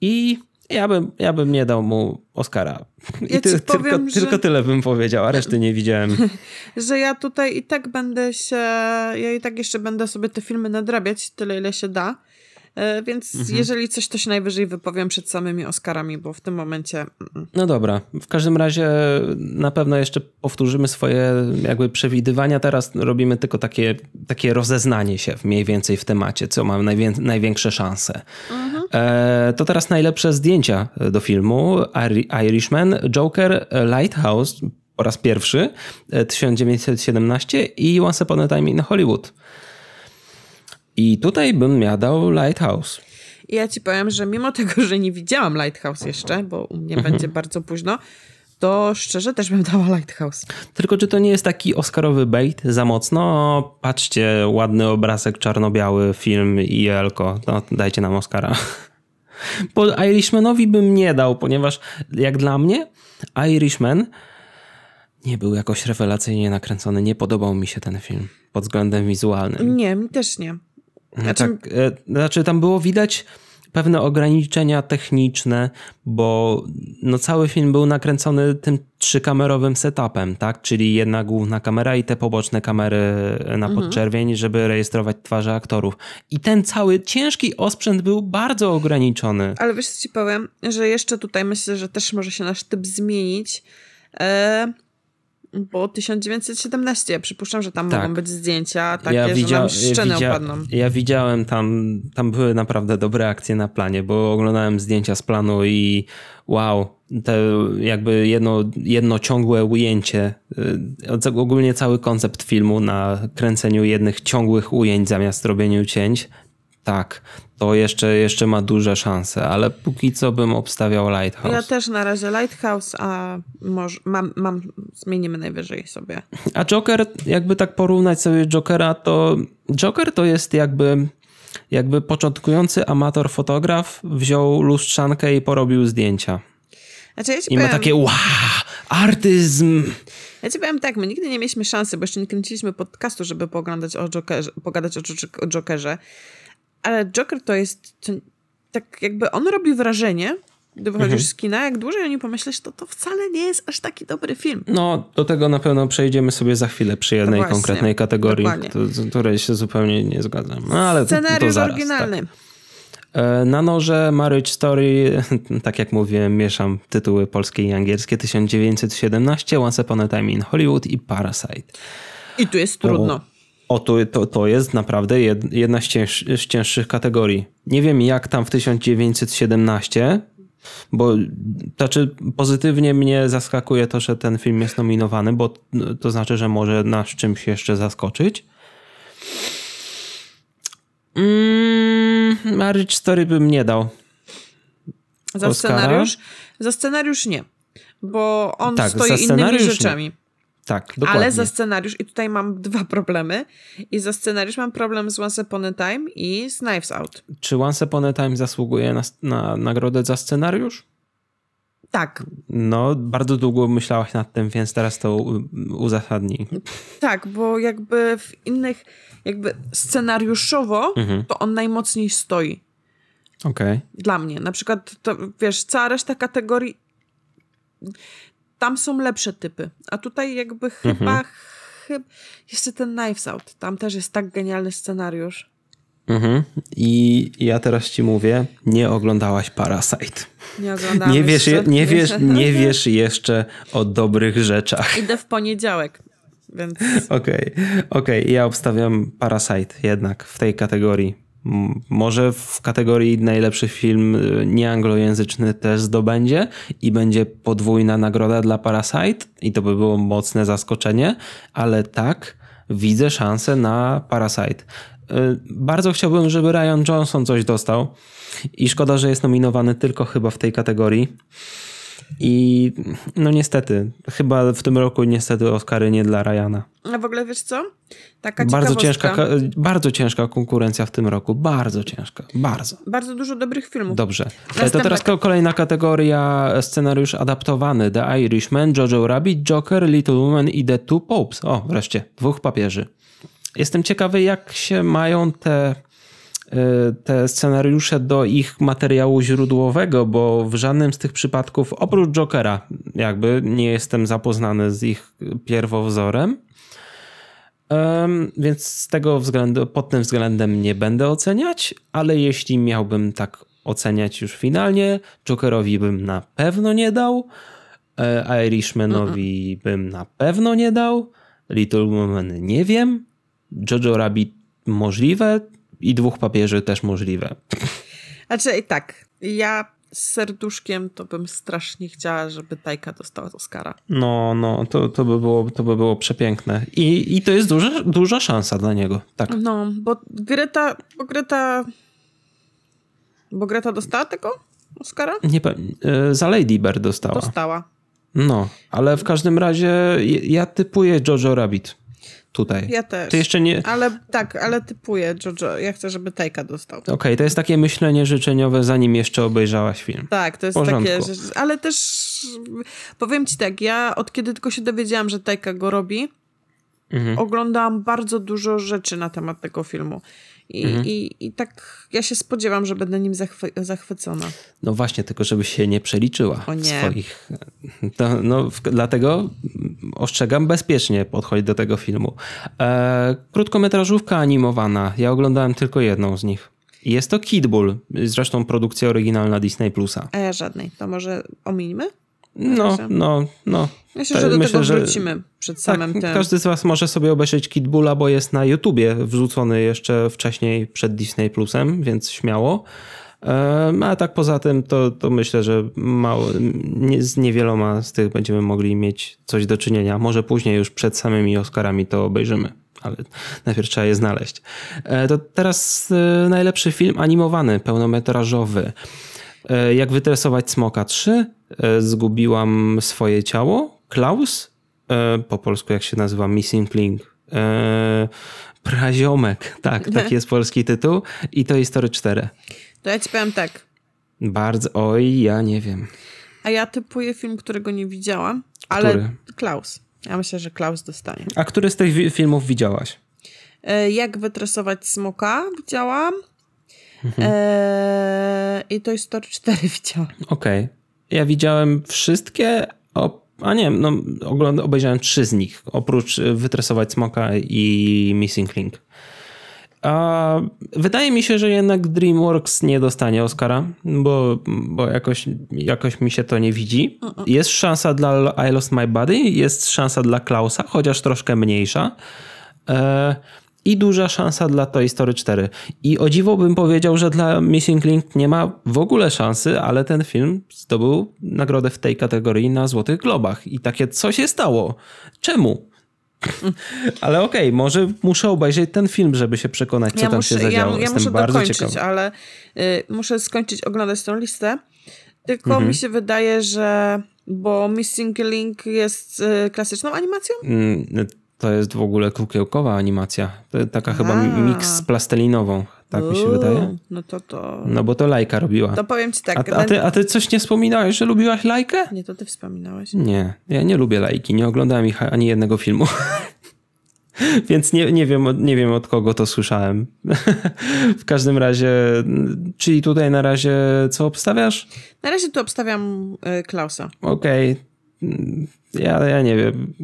I ja bym, ja bym nie dał mu Oscara. Ja ty, powiem, tylko, że... tylko tyle bym powiedział, a reszty nie widziałem. że ja tutaj i tak będę się, ja i tak jeszcze będę sobie te filmy nadrabiać tyle, ile się da. E, więc mhm. jeżeli coś, to się najwyżej wypowiem przed samymi Oscarami, bo w tym momencie. No dobra. W każdym razie na pewno jeszcze powtórzymy swoje jakby przewidywania. Teraz robimy tylko takie, takie rozeznanie się mniej więcej w temacie, co ma najwię- największe szanse. Mhm. E, to teraz najlepsze zdjęcia do filmu: Irishman, Joker, Lighthouse po raz pierwszy 1917 e, i Once Upon a Time in Hollywood. I tutaj bym miał dał Lighthouse. Ja ci powiem, że mimo tego, że nie widziałam Lighthouse jeszcze, bo u mnie mhm. będzie bardzo późno, to szczerze też bym dała Lighthouse. Tylko czy to nie jest taki oscarowy bait za mocno? Patrzcie, ładny obrazek, czarno-biały film i jelko. No, dajcie nam Oscara. Bo Irishmanowi bym nie dał, ponieważ jak dla mnie Irishman nie był jakoś rewelacyjnie nakręcony. Nie podobał mi się ten film pod względem wizualnym. Nie, mi też nie. Znaczy, tak, e, znaczy tam było widać pewne ograniczenia techniczne, bo no cały film był nakręcony tym trzykamerowym setupem, tak? Czyli jedna główna kamera i te poboczne kamery na mhm. podczerwień, żeby rejestrować twarze aktorów. I ten cały ciężki osprzęt był bardzo ograniczony. Ale wiesz co ci powiem, że jeszcze tutaj myślę, że też może się nasz typ zmienić. E, bo 1917, ja przypuszczam, że tam tak. mogą być zdjęcia takie, ja widzia- że nam szczeny widzia- opadną. Ja widziałem tam, tam były naprawdę dobre akcje na planie, bo oglądałem zdjęcia z planu i wow, te jakby jedno, jedno ciągłe ujęcie, y, ogólnie cały koncept filmu na kręceniu jednych ciągłych ujęć zamiast robieniu cięć, tak, to jeszcze, jeszcze ma duże szanse, ale póki co bym obstawiał Lighthouse. Ja też na razie Lighthouse, a może, mam, mam, zmienimy najwyżej sobie. A Joker, jakby tak porównać sobie Jokera, to Joker to jest jakby jakby początkujący amator fotograf wziął lustrzankę i porobił zdjęcia. Znaczy ja I powiem, ma takie wow, artyzm. Ja ci powiem tak, my nigdy nie mieliśmy szansy, bo jeszcze nie kręciliśmy podcastu, żeby pogadać o Jokerze, pogadać o Jokerze ale Joker to jest to, tak jakby on robi wrażenie, gdy wychodzisz mhm. z kina, jak dłużej o nim pomyślisz, to to wcale nie jest aż taki dobry film. No, do tego na pewno przejdziemy sobie za chwilę przy jednej no konkretnej kategorii, z której się zupełnie nie zgadzam. No, ale Scenariusz to, to zaraz, oryginalny. Tak. Na noże Marriage Story, tak jak mówiłem, mieszam tytuły polskie i angielskie, 1917, Once Upon a Time in Hollywood i Parasite. I tu jest trudno. O, o, to, to, to jest naprawdę jedna z, cięż, z cięższych kategorii. Nie wiem jak tam w 1917, bo znaczy pozytywnie mnie zaskakuje to, że ten film jest nominowany, bo to znaczy, że może nas czymś jeszcze zaskoczyć. Mm, Marriage Story bym nie dał. Za Oscara. scenariusz? Za scenariusz nie, bo on tak, stoi innymi rzeczami. Nie. Tak, dokładnie. Ale za scenariusz, i tutaj mam dwa problemy, i za scenariusz mam problem z Once Upon a Time i z Knives Out. Czy Once Upon a Time zasługuje na, na nagrodę za scenariusz? Tak. No, bardzo długo myślałaś nad tym, więc teraz to uzasadnij. Tak, bo jakby w innych, jakby scenariuszowo, mhm. to on najmocniej stoi. Okej. Okay. Dla mnie. Na przykład, to wiesz, cała reszta kategorii tam są lepsze typy. A tutaj jakby chyba, mhm. chyba jeszcze ten Knives Out. Tam też jest tak genialny scenariusz. Mhm. I ja teraz ci mówię, nie oglądałaś Parasite. Nie oglądałam nie wiesz, nie, wiesz, nie wiesz jeszcze o dobrych rzeczach. Idę w poniedziałek, więc... Okej, okay. okej. Okay. Ja obstawiam Parasite jednak w tej kategorii. Może w kategorii najlepszy film y, nieanglojęzyczny też zdobędzie i będzie podwójna nagroda dla Parasite i to by było mocne zaskoczenie, ale tak, widzę szansę na Parasite. Y, bardzo chciałbym, żeby Ryan Johnson coś dostał i szkoda, że jest nominowany tylko chyba w tej kategorii. I no niestety, chyba w tym roku niestety Oscary nie dla Ryana. A w ogóle wiesz co? Taka bardzo ciężka, bardzo ciężka konkurencja w tym roku. Bardzo ciężka. Bardzo. Bardzo dużo dobrych filmów. Dobrze. Następna. To teraz kolejna kategoria scenariusz adaptowany. The Irishman, Jojo Rabbit, Joker, Little Woman i The Two Popes. O, wreszcie. Dwóch papieży. Jestem ciekawy, jak się mają te te scenariusze do ich materiału źródłowego, bo w żadnym z tych przypadków, oprócz Jokera, jakby nie jestem zapoznany z ich pierwowzorem. Um, więc z tego względu, pod tym względem nie będę oceniać, ale jeśli miałbym tak oceniać już finalnie, Jokerowi bym na pewno nie dał, e, Irishmanowi mm -mm. bym na pewno nie dał, Little Woman nie wiem, Jojo Rabbit możliwe, i dwóch papieży też możliwe. Znaczy i tak, ja z serduszkiem to bym strasznie chciała, żeby Tajka dostała Oscara. No, no, to, to, by, było, to by było przepiękne. I, i to jest duża, duża szansa dla niego, tak. No, bo Greta, bo Greta, bo Greta dostała tego Oscara? Nie e, za Lady Bird dostała. Dostała. No, ale w każdym razie ja typuję Jojo Rabbit tutaj. Ja też. To jeszcze nie... Ale tak, ale typuję Jojo. Ja chcę, żeby Tajka dostał. Okej, okay, to jest takie myślenie życzeniowe, zanim jeszcze obejrzałaś film. Tak, to jest takie... Ale też powiem ci tak, ja od kiedy tylko się dowiedziałam, że Tajka go robi, mhm. oglądałam bardzo dużo rzeczy na temat tego filmu. I, mhm. i, I tak ja się spodziewam, że będę nim zachwy zachwycona. No właśnie, tylko żeby się nie przeliczyła o nie. swoich. To, no, w, dlatego ostrzegam bezpiecznie podchodzić do tego filmu. E, krótkometrażówka animowana. Ja oglądałem tylko jedną z nich. Jest to Kid Bull, zresztą produkcja oryginalna Disney Plusa. A ja żadnej. To może ominimy? No, no, no. Myślę, że do myślę, tego wrócimy że, przed samym tak, tym. Każdy z was może sobie obejrzeć Kid Bulla, bo jest na YouTubie wrzucony jeszcze wcześniej przed Disney Plusem, więc śmiało. A tak poza tym, to, to myślę, że mało, nie, z niewieloma z tych będziemy mogli mieć coś do czynienia. Może później już przed samymi Oscarami to obejrzymy, ale najpierw trzeba je znaleźć. E, to teraz e, najlepszy film animowany, pełnometrażowy. E, jak wytresować smoka 3? Zgubiłam swoje ciało. Klaus? Po polsku jak się nazywa? Missing Link. Praziomek. Tak, taki jest polski tytuł. I to History 4. To ja ci powiem tak. Bardzo, oj, ja nie wiem. A ja typuję film, którego nie widziałam, ale Który? Klaus. Ja myślę, że Klaus dostanie. A który z tych filmów widziałaś? E, jak wytresować smoka widziałam. Mhm. E, I to jest Story 4 widziałam. Okej. Okay. Ja widziałem wszystkie, a nie, no obejrzałem trzy z nich, oprócz Wytresować Smoka i Missing Link. A wydaje mi się, że jednak DreamWorks nie dostanie Oscara, bo, bo jakoś, jakoś mi się to nie widzi. Jest szansa dla I Lost My Body, jest szansa dla Klausa, chociaż troszkę mniejsza. I duża szansa dla Toy Story 4. I o dziwo bym powiedział, że dla Missing Link nie ma w ogóle szansy, ale ten film zdobył nagrodę w tej kategorii na Złotych Globach. I takie, co się stało? Czemu? Ale okej, okay, może muszę obejrzeć ten film, żeby się przekonać, co ja tam muszę, się zadziało. Ja, ja muszę bardzo dokończyć, ciekawy. ale y, muszę skończyć oglądać tą listę. Tylko mhm. mi się wydaje, że bo Missing Link jest y, klasyczną animacją? Mm, to jest w ogóle kukiełkowa animacja. To taka A. chyba miks z plastelinową. Tak mi się wydaje. No to to. No bo to lajka robiła. To powiem ci tak. A, a, ty, a ty coś nie wspominałeś, że lubiłaś lajkę? Nie, to ty wspominałeś. Nie, ja nie lubię lajki. Nie oglądałem ich ani jednego filmu. Więc nie, nie, wiem, nie wiem od kogo to słyszałem. w każdym razie, czyli tutaj na razie co obstawiasz? Na razie tu obstawiam y, Klausa. Okej. Okay. Ja, ja nie wiem.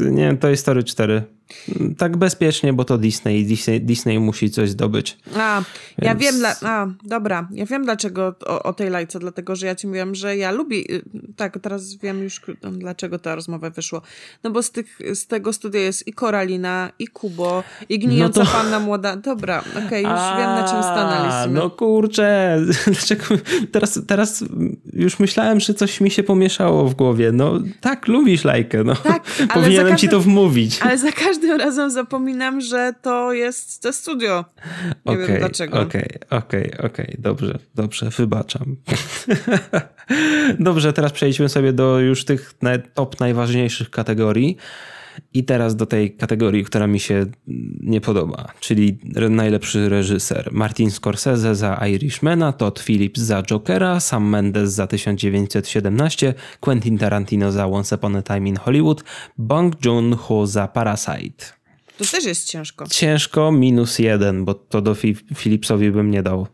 Nie, to jest Story 4 tak bezpiecznie, bo to Disney. Disney, Disney musi coś zdobyć. A, Więc... ja wiem, dla... a, dobra, ja wiem dlaczego o, o, tej lajce, dlatego, że ja ci mówiłam, że ja lubię, y, tak, teraz wiem już dlaczego ta rozmowa wyszła. No bo z, tych, z tego studia jest i Koralina, i Kubo, i Gnijąca no to... Panna Młoda. Dobra, okej, okay, już a, wiem na czym stanęliśmy. No kurczę, dlaczego teraz, teraz już myślałem, że coś mi się pomieszało w głowie. No tak, lubisz lajkę, no. Tak, Powinienem każdym, ci to wmówić. Ale za każdym każdym razem zapominam, że to jest te studio. Nie okay, wiem dlaczego. Okej, okay, okej, okay, okej, dobrze, dobrze, wybaczam. dobrze, teraz przejdźmy sobie do już tych top najważniejszych kategorii. I teraz do tej kategorii, która mi się nie podoba, czyli najlepszy reżyser. Martin Scorsese za Irishmana, Todd Phillips za Jokera, Sam Mendes za 1917, Quentin Tarantino za Once Upon a Time in Hollywood, Bong Joon-ho za Parasite. To też jest ciężko. Ciężko, minus jeden, bo to do Phillipsowi bym nie dał.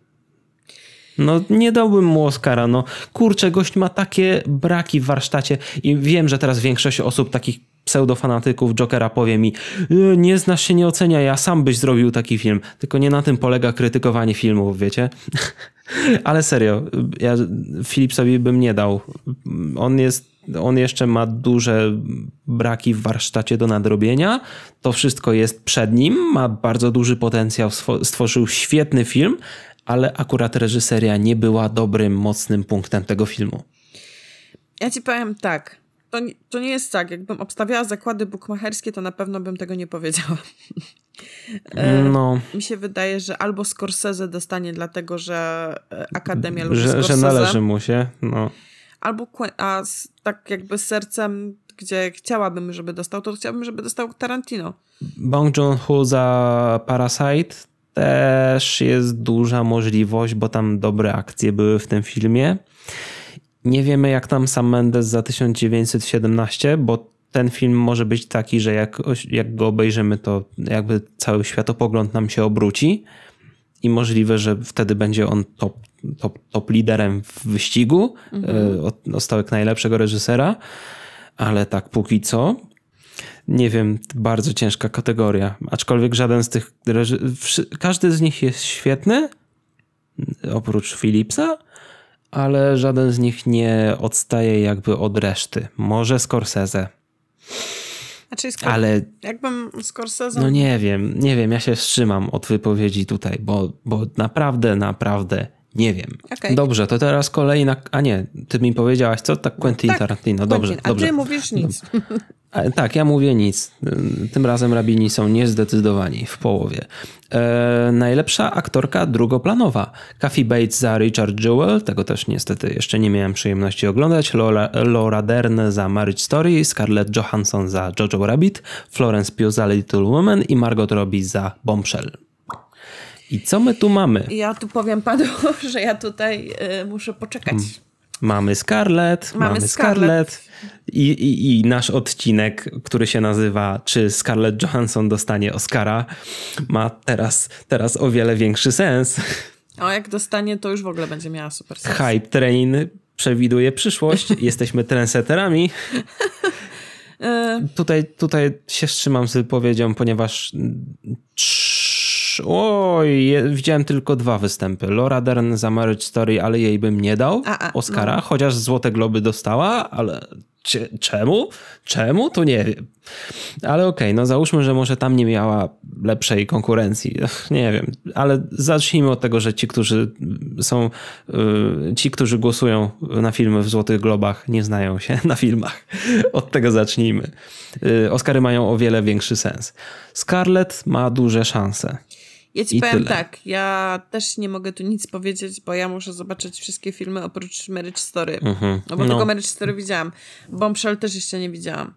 No nie dałbym mu Oscara, no kurczę, gość ma takie braki w warsztacie i wiem, że teraz większość osób takich pseudofanatyków Jokera powie mi e, nie znasz się, nie ocenia, ja sam byś zrobił taki film. Tylko nie na tym polega krytykowanie filmów, wiecie? Ale serio, ja Philipsowi bym nie dał. On jest, on jeszcze ma duże braki w warsztacie do nadrobienia. To wszystko jest przed nim, ma bardzo duży potencjał, stworzył świetny film, ale akurat reżyseria nie była dobrym, mocnym punktem tego filmu. Ja ci powiem tak to, to nie jest tak. Jakbym obstawiała zakłady bukmacherskie, to na pewno bym tego nie powiedziała. E, no. Mi się wydaje, że albo Scorsese dostanie dlatego, że e, Akademia lubi że, Scorsese. Że należy mu się, no. Albo, a tak jakby sercem, gdzie chciałabym, żeby dostał, to chciałabym, żeby dostał Tarantino. Bong Joon-ho za Parasite też jest duża możliwość, bo tam dobre akcje były w tym filmie. Nie wiemy, jak tam sam Mendes za 1917, bo ten film może być taki, że jak, jak go obejrzymy, to jakby cały światopogląd nam się obróci i możliwe, że wtedy będzie on top, top, top liderem w wyścigu mhm. o, o stałek najlepszego reżysera, ale tak póki co nie wiem, bardzo ciężka kategoria. Aczkolwiek żaden z tych. Każdy z nich jest świetny, oprócz Philipsa, ale żaden z nich nie odstaje jakby od reszty. Może Scorsese. Znaczy, skor- ale jakbym Scorsese. No nie wiem, nie wiem, ja się wstrzymam od wypowiedzi tutaj, bo, bo naprawdę, naprawdę nie wiem. Okay. Dobrze, to teraz kolejna. A nie, ty mi powiedziałaś, co? Tak, Quentin tak, Tarantino. Dobrze, Quentin, dobrze. A ty mówisz nic. Tak, ja mówię nic. Tym razem rabini są niezdecydowani w połowie. E, najlepsza aktorka drugoplanowa. Kathy Bates za Richard Jewell, tego też niestety jeszcze nie miałem przyjemności oglądać. Laura, Laura Dern za Marriage Story, Scarlett Johansson za Jojo Rabbit, Florence Pugh za Little Woman i Margot Robbie za Bombshell. I co my tu mamy? Ja tu powiem panu, że ja tutaj y, muszę poczekać. Hmm. Mamy Scarlett, mamy, mamy Scarlett, Scarlett. I, i, i, nasz odcinek, który się nazywa Czy Scarlett Johansson dostanie Oscara, ma teraz, teraz o wiele większy sens. O, jak dostanie, to już w ogóle będzie miała super sens. Hype Train przewiduje przyszłość. Jesteśmy trendsetterami. E. tutaj, tutaj się wstrzymam z wypowiedzią, ponieważ Oj, widziałem tylko dwa występy. Laura Dern za Marriage Story, ale jej bym nie dał a, a, Oscara, no. chociaż Złote Globy dostała, ale czemu? Czemu? To nie wiem. Ale okej, okay, no załóżmy, że może tam nie miała lepszej konkurencji. Nie wiem, ale zacznijmy od tego, że ci, którzy są, y, ci, którzy głosują na filmy w Złotych Globach, nie znają się na filmach. Od tego zacznijmy. Y, Oscary mają o wiele większy sens. Scarlett ma duże szanse. Ja ci I powiem tyle. tak, ja też nie mogę tu nic powiedzieć, bo ja muszę zobaczyć wszystkie filmy oprócz Marriage Story. Mhm. No bo no. tylko Marriage Story widziałam. Bombshell też jeszcze nie widziałam.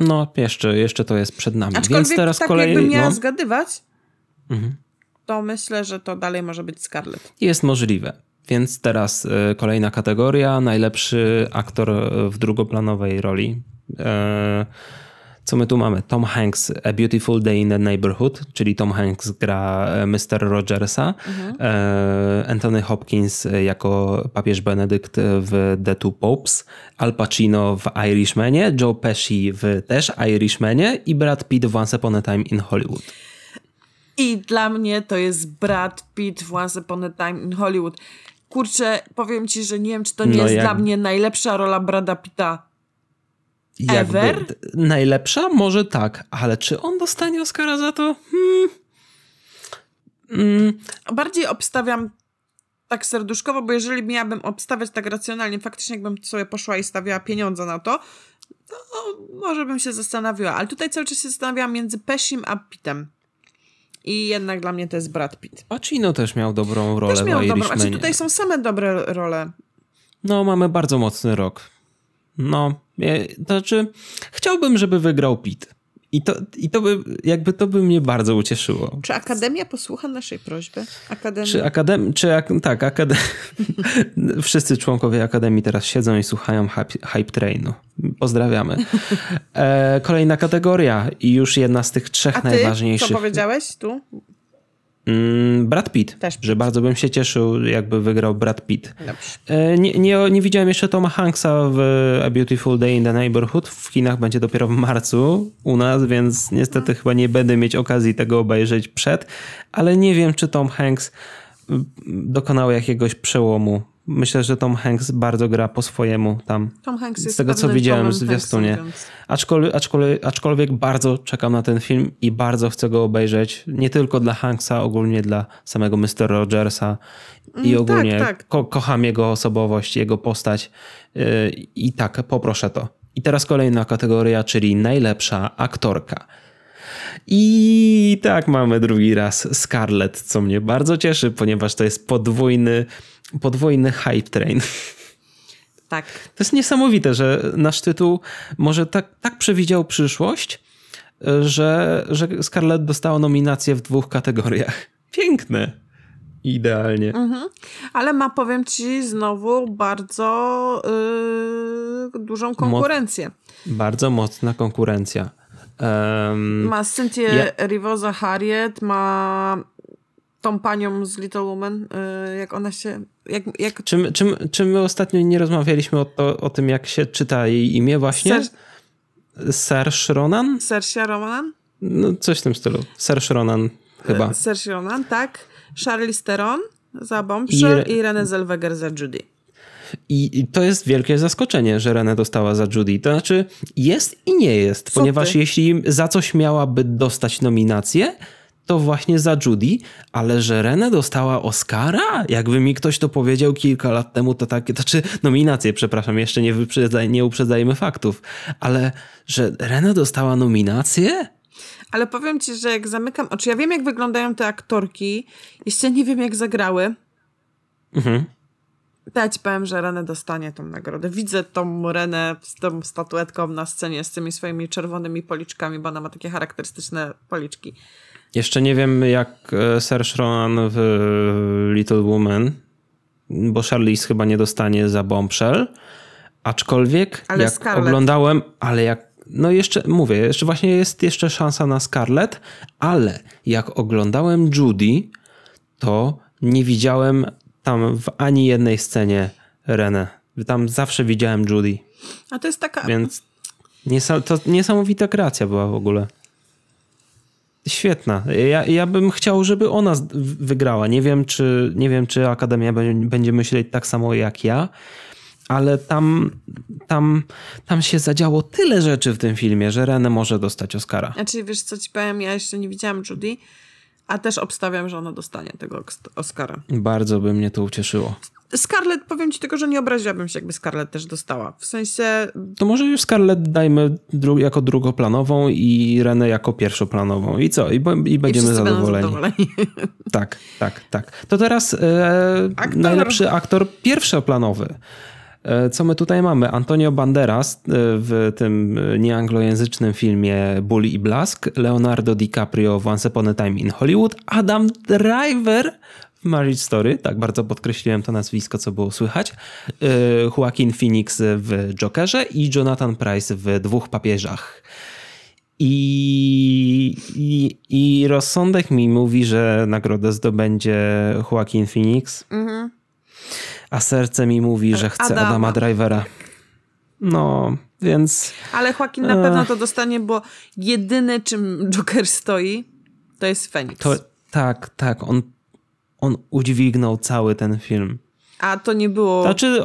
No, jeszcze, jeszcze to jest przed nami. Aczkolwiek Więc teraz tak kolej... jakbym miała no. zgadywać, mhm. to myślę, że to dalej może być Scarlett. Jest możliwe. Więc teraz y, kolejna kategoria. Najlepszy aktor w drugoplanowej roli. Y, co my tu mamy? Tom Hanks, A Beautiful Day in the Neighborhood, czyli Tom Hanks gra e, Mr. Rogersa, mhm. E, Anthony Hopkins jako papież Benedykt w The Two Popes, Al Pacino w Irishmanie, Joe Pesci w też Irishmanie i Brad Pitt w Once Upon a Time in Hollywood. I dla mnie to jest Brad Pitt w Once Upon a Time in Hollywood. Kurczę, powiem ci, że nie wiem, czy to nie no jest jak... dla mnie najlepsza rola Brada Pitta jakby Ever? najlepsza? Może tak, ale czy on dostanie Oscara za to? Hmm. Mm. Bardziej obstawiam tak serduszkowo, bo jeżeli miałabym obstawiać tak racjonalnie, faktycznie jakbym sobie poszła i stawiała pieniądze na to, to może bym się zastanawiała. Ale tutaj cały czas się zastanawiałam między Pesim a Pittem. I jednak dla mnie to jest Brad Pitt. Pacino też miał dobrą rolę też miał w dobrą, znaczy tutaj są same dobre role. No, mamy bardzo mocny rok. No, to znaczy, chciałbym, żeby wygrał Pit. I to, I to by, jakby to by mnie bardzo ucieszyło. Czy Akademia posłucha naszej prośby? Akademia? Czy Akademia, czy, tak, akadem... wszyscy członkowie Akademii teraz siedzą i słuchają hype, hype Trainu. Pozdrawiamy. E, kolejna kategoria i już jedna z tych trzech A ty, najważniejszych. co powiedziałeś tu? Mm, Brad Pitt, Też że bardzo bym się cieszył, jakby wygrał Brad Pitt. E, nie, nie, nie, widziałem jeszcze Toma Hanksa w A Beautiful Day in the Neighborhood. W kinach będzie dopiero w marcu u nas, więc niestety chyba nie będę mieć okazji tego obejrzeć przed, ale nie wiem, czy Tom Hanks mm, dokonał jakiegoś przełomu myślę, że Tom Hanks bardzo gra po swojemu tam. Tom Hanks jest Z tego, co widziałem w zwiastunie. Aczkolwiek, aczkolwiek, aczkolwiek bardzo czekam na ten film i bardzo chcę go obejrzeć. Nie tylko dla Hanksa, ogólnie dla samego Mr. Rogersa i mm, ogólnie tak, tak. Ko kocham jego osobowość, jego postać yy, i tak, poproszę to. I teraz kolejna kategoria, czyli najlepsza aktorka. I tak mamy drugi raz Scarlett, co mnie bardzo cieszy, ponieważ to jest podwójny podwójny hype train. Tak. To jest niesamowite, że nasz tytuł może tak, tak przewidział przyszłość, że, że Scarlett dostała nominację w dwóch kategoriach. Piękne. Idealnie. Mhm. Ale ma, powiem ci, znowu bardzo yy, dużą konkurencję. Bardzo mocna konkurencja. Um, ma Cynthię ja... Rivosa Harriet, ma tą panią z Little Woman, y, jak ona się... Jak, jak... Czy, my, czy, czy my ostatnio nie rozmawialiśmy o, to, o tym, jak się czyta jej imię właśnie? Ser... Serge Ronan? Serge Ronan? No, coś w tym stylu. Serge Ronan chyba. Serge Ronan, tak. Charlize Theron za Bombshell i, i Renée Zellweger za Judy. I, I, to jest wielkie zaskoczenie, że Renę dostała za Judy. To znaczy jest i nie jest, Co ponieważ ty? jeśli za coś miałaby dostać nominację, to właśnie za Judy, ale że Renę dostała Oscara? Jakby mi ktoś to powiedział kilka lat temu, to takie, to czy nominację, przepraszam, jeszcze nie, wyprzedzaj, nie uprzedzajmy faktów, ale że Renę dostała nominację? Ale powiem ci, że jak zamykam oczy, ja wiem jak wyglądają te aktorki, jeszcze nie wiem jak zagrały. Mhm. Ja ci powiem, że Renę dostanie tą nagrodę. Widzę tą Renę z tą statuetką na scenie z tymi swoimi czerwonymi policzkami, bo ona ma takie charakterystyczne policzki. Jeszcze nie wiem jak e, Serge Ronan w Little Woman, bo Charlize chyba nie dostanie za Bombshell, aczkolwiek ale jak Scarlett. oglądałem, ale jak no jeszcze mówię, jeszcze właśnie jest jeszcze szansa na Scarlett, ale jak oglądałem Judy, to nie widziałem tam w ani jednej scenie Renę. Tam zawsze widziałem Judy. A to jest taka... Więc to niesamowita kreacja była w ogóle. Świetna. Ja, ja bym chciał, żeby ona wygrała. Nie wiem, czy, nie wiem, czy Akademia będzie myśleć tak samo jak ja, ale tam, tam, tam się zadziało tyle rzeczy w tym filmie, że Renę może dostać Oscara. Znaczy, wiesz co ci powiem, ja jeszcze nie widziałam Judy, a też obstawiam, że ona dostanie tego Oscara. Bardzo by mnie to ucieszyło. Scarlett, powiem ci tylko, że nie obraziłabym się, jakby Scarlett też dostała. W sensie... To może już Scarlett dajmy dru jako drugoplanową i Renę jako pierwszoplanową. I co? I, i będziemy I zadowoleni. zadowoleni. Tak, tak, tak. To teraz e, aktor. najlepszy aktor pierwszoplanowy. E, co my tutaj mamy? Antonio Banderas e, w tym nieanglojęzycznym filmie Bully i Blask, Leonardo DiCaprio w Once Upon a Time in Hollywood, Adam Driver w Marriage Story, tak bardzo podkreśliłem to nazwisko, co było słychać, e, Joaquin Phoenix w Jokerze i Jonathan Price w Dwóch Papieżach. I, i, I rozsądek mi mówi, że nagrodę zdobędzie Joaquin Phoenix. Mhm a serce mi mówi, że chce Adama, Adama Drivera. No, więc... Ale Joaquin na pewno to dostanie, bo jedyne czym Joker stoi, to jest Feniks. To, tak, tak, on, on udźwignął cały ten film. A to nie było. Znaczy,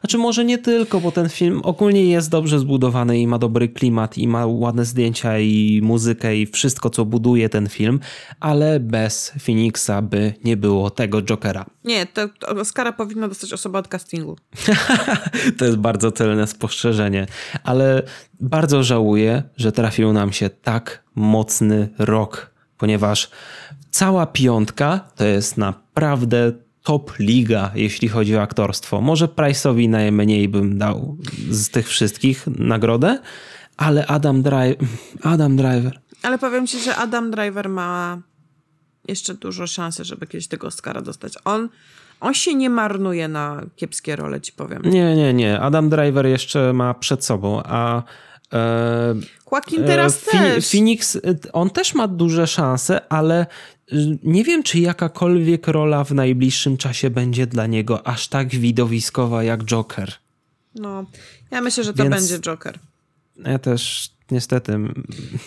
znaczy, może nie tylko, bo ten film ogólnie jest dobrze zbudowany i ma dobry klimat, i ma ładne zdjęcia, i muzykę, i wszystko, co buduje ten film, ale bez Phoenixa by nie było tego Jokera. Nie, to, to Oscara powinna dostać osoba od castingu. to jest bardzo celne spostrzeżenie, ale bardzo żałuję, że trafił nam się tak mocny rok, ponieważ cała piątka to jest naprawdę top liga, jeśli chodzi o aktorstwo. Może Price'owi najmniej bym dał z tych wszystkich nagrodę, ale Adam, Dri Adam Driver. Ale powiem ci, że Adam Driver ma jeszcze dużo szansy, żeby kiedyś tego Oscara dostać. On, on się nie marnuje na kiepskie role, ci powiem. Nie, nie, nie. Adam Driver jeszcze ma przed sobą, a e, Joaquin teraz e, też. Phoenix, on też ma duże szanse, ale nie wiem, czy jakakolwiek rola w najbliższym czasie będzie dla niego aż tak widowiskowa jak Joker. No, ja myślę, że to Więc będzie Joker. Ja też niestety,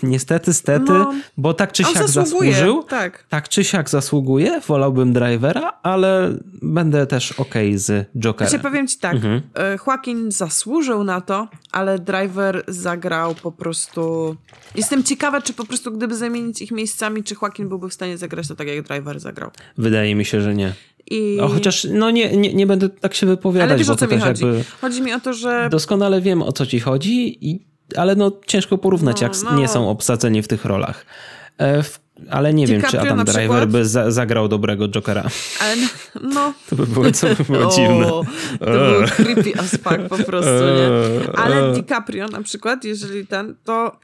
niestety, stety, no, bo tak czy siak zasłużył. Tak. tak czy siak zasługuje, wolałbym Drivera, ale będę też ok z Jokerem. Znaczy powiem ci tak, mhm. E, Joaquin zasłużył na to, ale Driver zagrał po prostu... Jestem ciekawa, czy po prostu gdyby zamienić ich miejscami, czy Joaquin byłby w stanie zagrać to tak, jak Driver zagrał. Wydaje mi się, że nie. I... O, chociaż no nie, nie, nie będę tak się wypowiadać. Ale wiesz, o co mi chodzi? Jakby... Chodzi mi o to, że... Doskonale wiem, o co ci chodzi i ale no ciężko porównać, no, jak no. nie są obsadzeni w tych rolach. E, ale nie wiem, czy Adam Driver by za, zagrał dobrego Jokera. Ale no, no. To by było, co by było dziwne. To było creepy as fuck po prostu, nie? Ale DiCaprio na przykład, jeżeli ten, to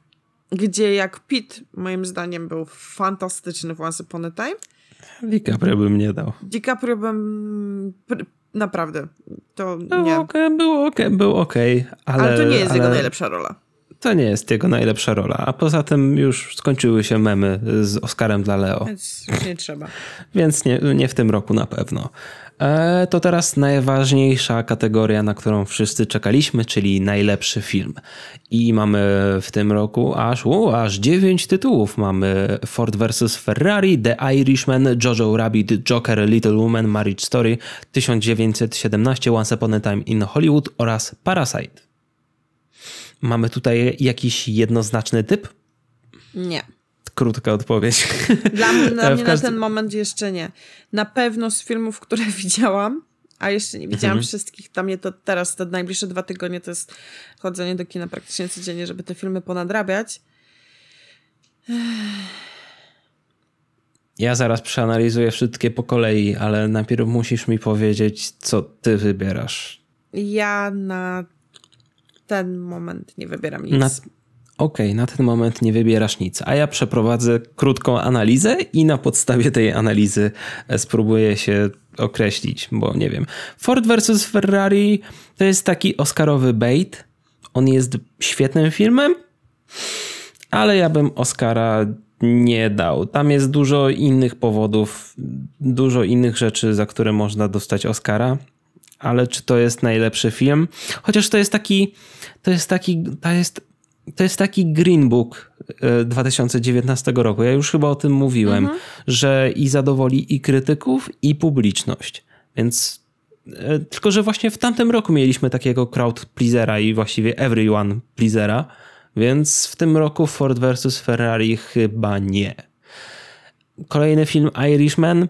gdzie jak Pitt moim zdaniem był fantastyczny w Once Upon a Time. DiCaprio bym nie dał. DiCaprio bym naprawdę, to był nie. Okay, był ok, był ok, ale... Ale to nie jest ale... jego najlepsza rola. To nie jest jego najlepsza rola. A poza tym już skończyły się memy z Oscarem dla Leo. Więc nie trzeba. Więc nie, nie w tym roku na pewno. E, to teraz najważniejsza kategoria, na którą wszyscy czekaliśmy, czyli najlepszy film. I mamy w tym roku aż, o, aż 9 tytułów. Mamy Ford vs. Ferrari, The Irishman, Jojo Rabbit, Joker, Little Woman, Marriage Story, 1917, Once Upon a Time in Hollywood oraz Parasite. Mamy tutaj jakiś jednoznaczny typ? Nie. Krótka odpowiedź. Dla, mnie, dla mnie każdym- na ten moment jeszcze nie. Na pewno z filmów, które widziałam, a jeszcze nie widziałam Mhm. wszystkich, dla mnie to teraz, te najbliższe dwa tygodnie to jest chodzenie do kina praktycznie codziennie, żeby te filmy ponadrabiać. Ja zaraz przeanalizuję wszystkie po kolei, ale najpierw musisz mi powiedzieć, co ty wybierasz. Ja na ten moment nie wybieram nic. Na... Okej, na ten moment nie wybierasz nic, a ja przeprowadzę krótką analizę i na podstawie tej analizy e, spróbuję się określić, bo nie wiem. Ford vs. Ferrari to jest taki oscarowy bait. On jest świetnym filmem, ale ja bym Oscara nie dał. Tam jest dużo innych powodów, dużo innych rzeczy, za które można dostać Oscara. Ale czy to jest najlepszy film? Chociaż to jest taki, to jest taki, to jest, to jest taki Green Book e, 2019 roku. Ja już chyba o tym mówiłem, że i zadowoli i krytyków, i publiczność. Więc e, tylko, że właśnie w tamtym roku mieliśmy takiego crowd pleasera i właściwie everyone pleasera, więc w tym roku Ford vs. Ferrari chyba nie. Kolejny film Irishman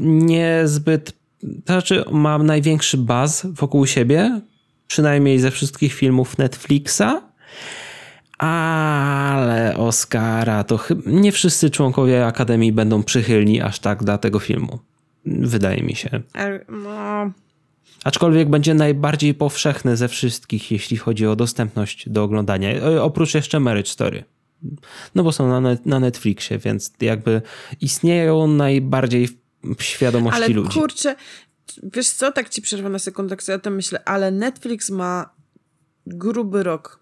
niezbyt, to znaczy ma największy buzz wokół siebie, przynajmniej ze wszystkich filmów Netflixa, ale Oscara to chyba nie wszyscy członkowie Akademii będą przychylni aż tak dla tego filmu. Wydaje mi się. Ale, No, Aczkolwiek będzie najbardziej powszechny ze wszystkich, jeśli chodzi o dostępność do oglądania. Oprócz jeszcze Marriage Story. No bo są na, na Netflixie, więc jakby istnieją najbardziej w- świadomości ale ludzi. kurczę, wiesz co, tak ci przerwę na sekundę, jak sobie o tym myślę, ale Netflix ma gruby rok.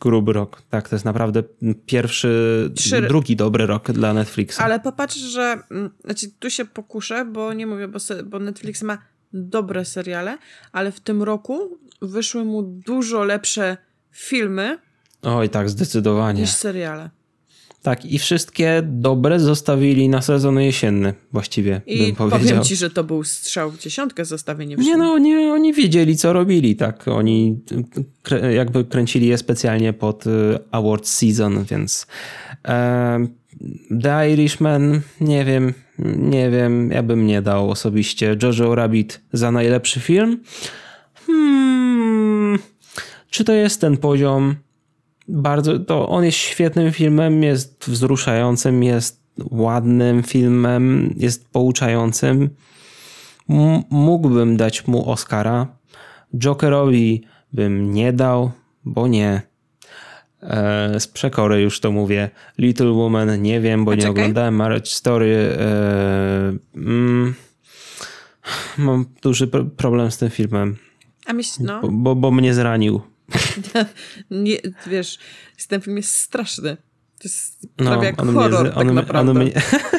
Gruby rok. Tak, to jest naprawdę pierwszy, Trzy- drugi dobry rok dla Netflixa. Ale popatrz, że mm, znaczy tu się pokuszę, bo nie mówię, bo, se, bo Netflix ma dobre seriale, ale w tym roku wyszły mu dużo lepsze filmy Oj, tak, zdecydowanie. niż seriale. Tak, i wszystkie dobre zostawili na sezon jesienny, właściwie I bym powiedział. powiem ci, że to był strzał w dziesiątkę zostawienie w Nie no, oni, oni wiedzieli, co robili, tak. Oni jakby kręcili je specjalnie pod y, award season, więc The Irishman, nie wiem, nie wiem, ja bym nie dał osobiście. Jojo Rabbit za najlepszy film. Hmm, czy to jest ten poziom? Bardzo, to on jest świetnym filmem, jest wzruszającym, jest ładnym filmem, jest pouczającym. M- mógłbym dać mu Oscara. Jokerowi bym nie dał, bo nie. E, z przekory już to mówię. Little Woman nie wiem, bo A nie czekaj. oglądałem Marriage Story. E, mm, mam duży pro- problem z tym filmem, A myśl, no, bo, bo, bo mnie zranił. nie, wiesz, ten film jest straszny. To jest No, prawie jak horror, tak on naprawdę. on mnie-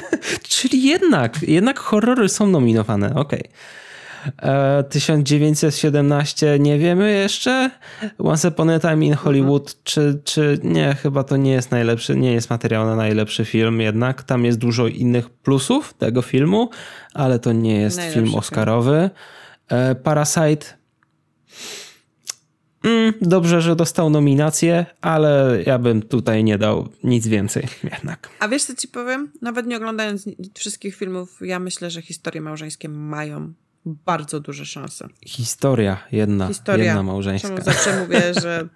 Czyli jednak, jednak horrory są nominowane, okej. E, 1917 nie wiemy jeszcze. Once Upon a Time in Hollywood, czy, czy nie, chyba to nie jest najlepszy, nie jest materiał na najlepszy film jednak. Tam jest dużo innych plusów tego filmu, ale to nie jest Najlepszy film film. oscarowy. E, Parasite Mm, dobrze, że dostał nominację, ale ja bym tutaj nie dał nic więcej jednak. A wiesz co ci powiem? Nawet nie oglądając wszystkich filmów, ja myślę, że historie małżeńskie mają bardzo duże szanse. Historia jedna, Historia. jedna małżeńska. Czemu zawsze mówię, że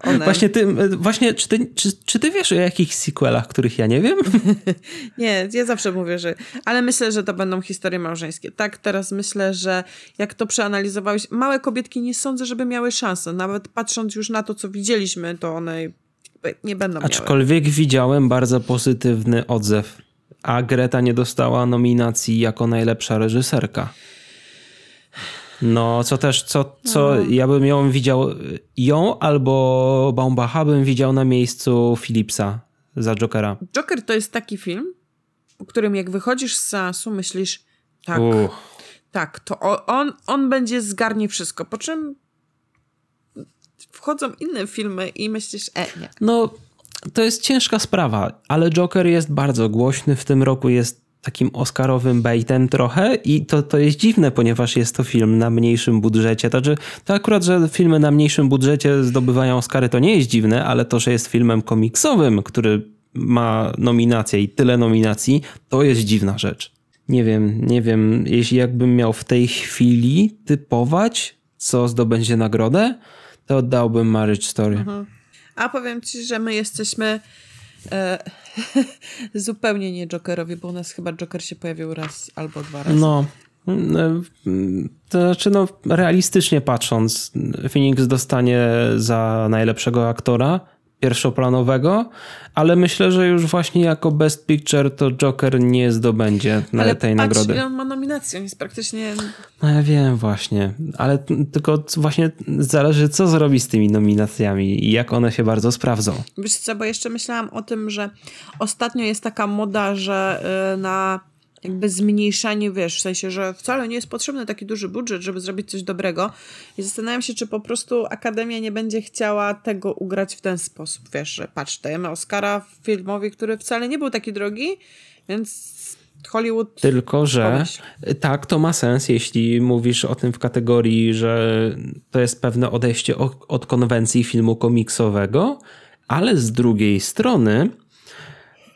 one... Właśnie, ty, właśnie czy, ty, czy, czy ty wiesz o jakichś sequelach, których ja nie wiem? Nie, ja zawsze mówię, że... Ale myślę, że to będą historie małżeńskie. Tak, teraz myślę, że jak to przeanalizowałeś, małe kobietki nie sądzę, żeby miały szansę. Nawet patrząc już na to, co widzieliśmy, to one nie będą miały. Aczkolwiek widziałem bardzo pozytywny odzew, a Greta nie dostała nominacji jako najlepsza reżyserka. No, co też, co, co No. ja bym ją widział, ją albo Baumbacha bym widział na miejscu Philipsa za Jokera. Joker to jest taki film, po którym jak wychodzisz z seansu, myślisz, tak, Uch. tak, to on, on będzie zgarnie wszystko. Po czym wchodzą inne filmy i myślisz, e, nie. No, to jest ciężka sprawa, ale Joker jest bardzo głośny. W tym roku jest takim oscarowym baitem trochę i to, to jest dziwne, ponieważ jest to film na mniejszym budżecie. Znaczy, to akurat, że filmy na mniejszym budżecie zdobywają Oscary, to nie jest dziwne, ale to, że jest filmem komiksowym, który ma nominacje i tyle nominacji, to jest dziwna rzecz. Nie wiem, nie wiem, jeśli jakbym miał w tej chwili typować, co zdobędzie nagrodę, to oddałbym Marriage Story. A powiem ci, że my jesteśmy e, zupełnie nie Jokerowi, bo u nas chyba Joker się pojawił raz albo dwa razy. No, mm, to znaczy, no, realistycznie patrząc, Phoenix dostanie za najlepszego aktora pierwszoplanowego, ale myślę, że już właśnie jako Best Picture to Joker nie zdobędzie na Ale tej patrz, nagrody. ile on ma nominacji, on jest praktycznie... No ja wiem właśnie, ale tylko właśnie zależy co zrobi z tymi nominacjami i jak one się bardzo sprawdzą. Wiesz co, bo jeszcze myślałam o tym, że ostatnio jest taka moda, że y, na jakby zmniejszanie, wiesz, w sensie, że wcale nie jest potrzebny taki duży budżet, żeby zrobić coś dobrego. I zastanawiam się, czy po prostu Akademia nie będzie chciała tego ugrać w ten sposób, wiesz, że patrz, dajemy Oscara filmowi, który wcale nie był taki drogi, więc Hollywood... Tylko, że Pomyśl. tak, to ma sens, jeśli mówisz o tym w kategorii, że to jest pewne odejście od konwencji filmu komiksowego, ale z drugiej strony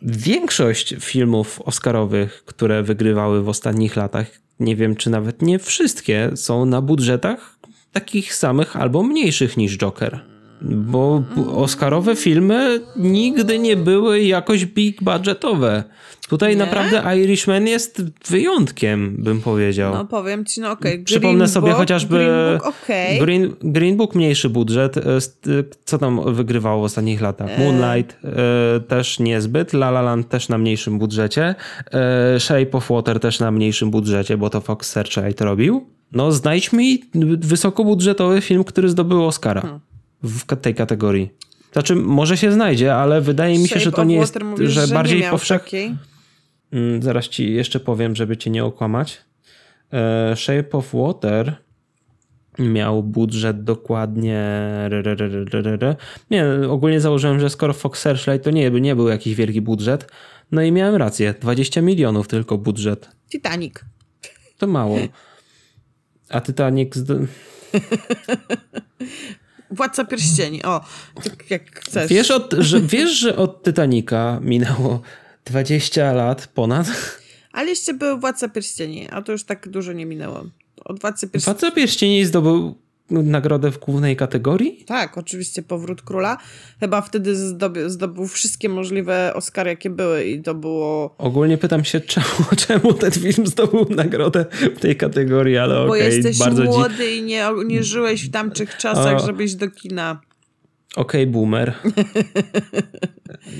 większość filmów oscarowych, które wygrywały w ostatnich latach, nie wiem czy nawet nie wszystkie, są na budżetach takich samych albo mniejszych niż Joker. Bo Oscarowe filmy nigdy nie były jakoś big budgetowe. Tutaj Nie? naprawdę Irishman jest wyjątkiem, bym powiedział. No powiem ci, no okej. Green Przypomnę sobie chociażby Green Book, okej. Green, Green Book mniejszy budżet. e, st- Co tam wygrywało w ostatnich latach? Moonlight e, też niezbyt. La La Land też na mniejszym budżecie. E, Shape of Water też na mniejszym budżecie, bo to Fox Searchlight robił. No znajdź mi wysokobudżetowy film, który zdobył Oscara Hmm. W tej kategorii. Znaczy, może się znajdzie, ale wydaje mi się, Shape że to nie jest, mówisz, że nie bardziej takiej. Mm, Zaraz ci jeszcze powiem, żeby cię nie okłamać. E, Shape of Water miał budżet dokładnie. Nie, ogólnie założyłem, że skoro Fox Searchlight to nie, nie był jakiś wielki budżet. No i miałem rację. 20 milionów tylko budżet. Titanic. To mało. A Titanic. zd- Władca Pierścieni. O, tak jak chcesz. Wiesz, od, że, wiesz, że od Titanica minęło 20 lat ponad? Ale jeszcze był Władca Pierścieni, a to już tak dużo nie minęło. Od Władcy Pierścieni... Władca Pierścieni zdobył nagrodę w głównej kategorii? Tak, oczywiście Powrót Króla. Chyba wtedy zdobył, zdobył wszystkie możliwe Oscary, jakie były i to było... Ogólnie pytam się, czemu, czemu ten film zdobył nagrodę w tej kategorii, ale Bo okej, jesteś bardzo dzi- młody i nie, nie żyłeś w tamtych czasach, O. żebyś do kina. Okej, boomer.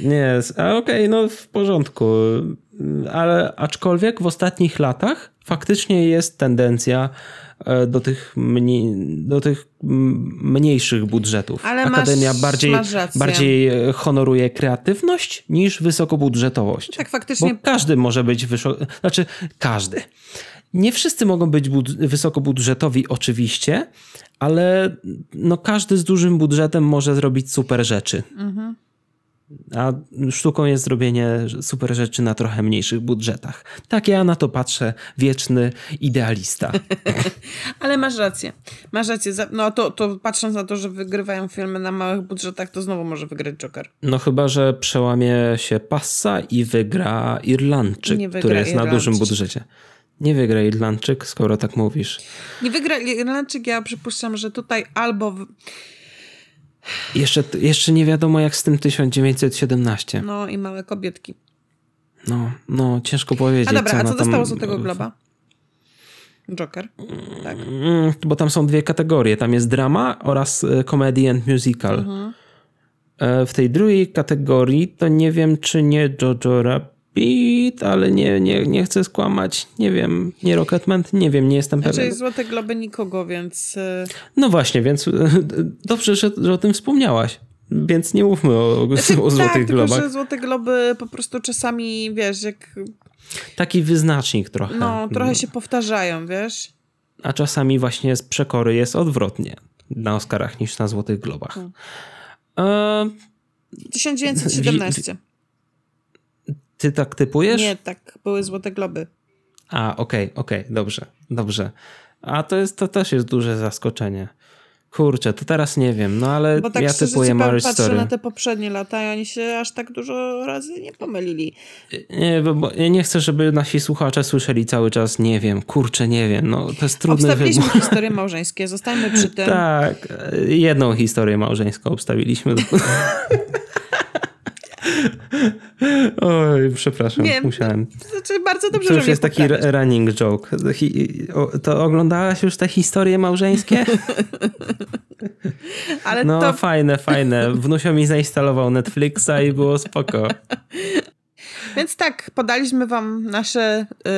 Nie, a okej, no w porządku. Ale aczkolwiek w ostatnich latach faktycznie jest tendencja e, do tych, mniej, do tych mniejszych budżetów. Ale Akademia masz- bardziej, masz bardziej e, honoruje kreatywność niż wysokobudżetowość. Tak, faktycznie Bo każdy może być wysoko... Znaczy, każdy. Nie wszyscy mogą być bud- wysokobudżetowi oczywiście, ale no każdy z dużym budżetem może zrobić super rzeczy. A sztuką jest zrobienie super rzeczy na trochę mniejszych budżetach. Tak ja na to patrzę, wieczny idealista. Ale masz rację. Masz rację. No to, to patrząc na to, że wygrywają filmy na małych budżetach, to znowu może wygrać Joker. No chyba, że przełamie się passa i wygra Irlandczyk, wygra który jest na dużym Irlandczyk. budżecie. Nie wygra Irlandczyk, skoro tak mówisz. Nie wygra Irlandczyk, ja przypuszczam, że tutaj albo... W... Jeszcze, jeszcze nie wiadomo jak z tym 1917. No i małe kobietki. No, no ciężko powiedzieć. A dobra, a ona co dostało Złotego Globa? Joker. Tak. Mm, bo tam są dwie kategorie. Tam jest drama oraz e, comedy and musical. Mhm. E, W tej drugiej kategorii to nie wiem, czy nie Jojo Rabbit. Beat, ale nie, nie, nie chcę skłamać. Nie wiem, nie Rocketman, nie wiem, nie jestem Znaczy pewien. Złote Globy nikogo, więc... y, No właśnie, więc dobrze, że, że o tym wspomniałaś. Więc nie mówmy o, Znaczy, o Złotych tak, Globach. tylko że Złote Globy po prostu czasami, wiesz, jak... Taki wyznacznik trochę. No, trochę się powtarzają, wiesz? A czasami właśnie z przekory jest odwrotnie na Oscarach niż na Złotych Globach. Hmm. E, 1917. ty tak typujesz? Nie, tak, były Złote Globy. A, okej, okej, dobrze, dobrze. A to, jest, to też jest duże zaskoczenie. Kurczę, to teraz nie wiem, no ale Bo tak ja typuję Marriage patrzę Story. na te poprzednie lata i oni się aż tak dużo razy nie pomylili. Nie, bo, bo ja nie chcę, żeby nasi słuchacze słyszeli cały czas, nie wiem, kurczę, nie wiem, no to jest trudny Obstawiliśmy wybór. historie małżeńskie, zostańmy przy tym. Tak, jedną historię małżeńską obstawiliśmy. Oj, przepraszam, Nie, musiałem. To znaczy bardzo dobrze, To już jest taki running joke. To oglądałaś już te historie małżeńskie? Ale No to fajne, fajne. Wnusio mi zainstalował Netflixa i było spoko. Więc tak, podaliśmy wam nasze y,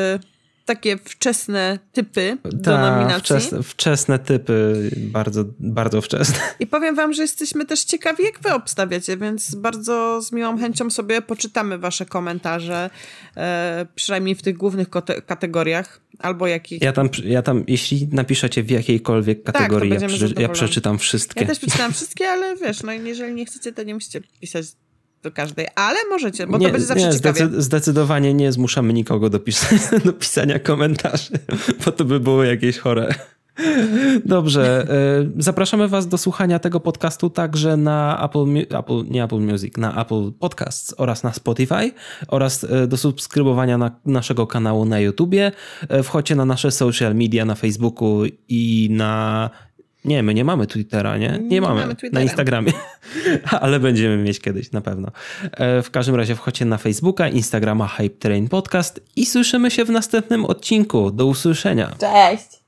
takie wczesne typy do Ta, nominacji. wczesne, wczesne typy, bardzo, bardzo wczesne. I powiem wam, że jesteśmy też ciekawi, jak wy obstawiacie, więc bardzo z miłą chęcią sobie poczytamy wasze komentarze, e, przynajmniej w tych głównych kategoriach, albo jakich... Ja tam, ja tam, jeśli napiszecie w jakiejkolwiek kategorii, ja, Tak, będziemy prze, ja przeczytam wszystkie. Ja też przeczytałam wszystkie, ale wiesz, no i jeżeli nie chcecie, to nie musicie pisać do każdej, ale możecie, bo to będzie zawsze ciekawie. zdecy- zdecydowanie nie zmuszamy nikogo do, pis- do pisania komentarzy, bo to by było jakieś chore. Dobrze, e, zapraszamy was do słuchania tego podcastu także na Apple, Apple, nie Apple Music, na Apple Podcasts oraz na Spotify oraz e, do subskrybowania na naszego kanału na YouTubie. E, Wchodźcie na nasze social media na Facebooku i na nie, my nie mamy Twittera, nie? Nie, Nie mamy. mamy na. Instagramie. Ale będziemy mieć kiedyś na pewno. E, W każdym razie wchodźcie na Facebooka, Instagrama Hype Train Podcast i słyszymy się w następnym odcinku. Do usłyszenia. Cześć!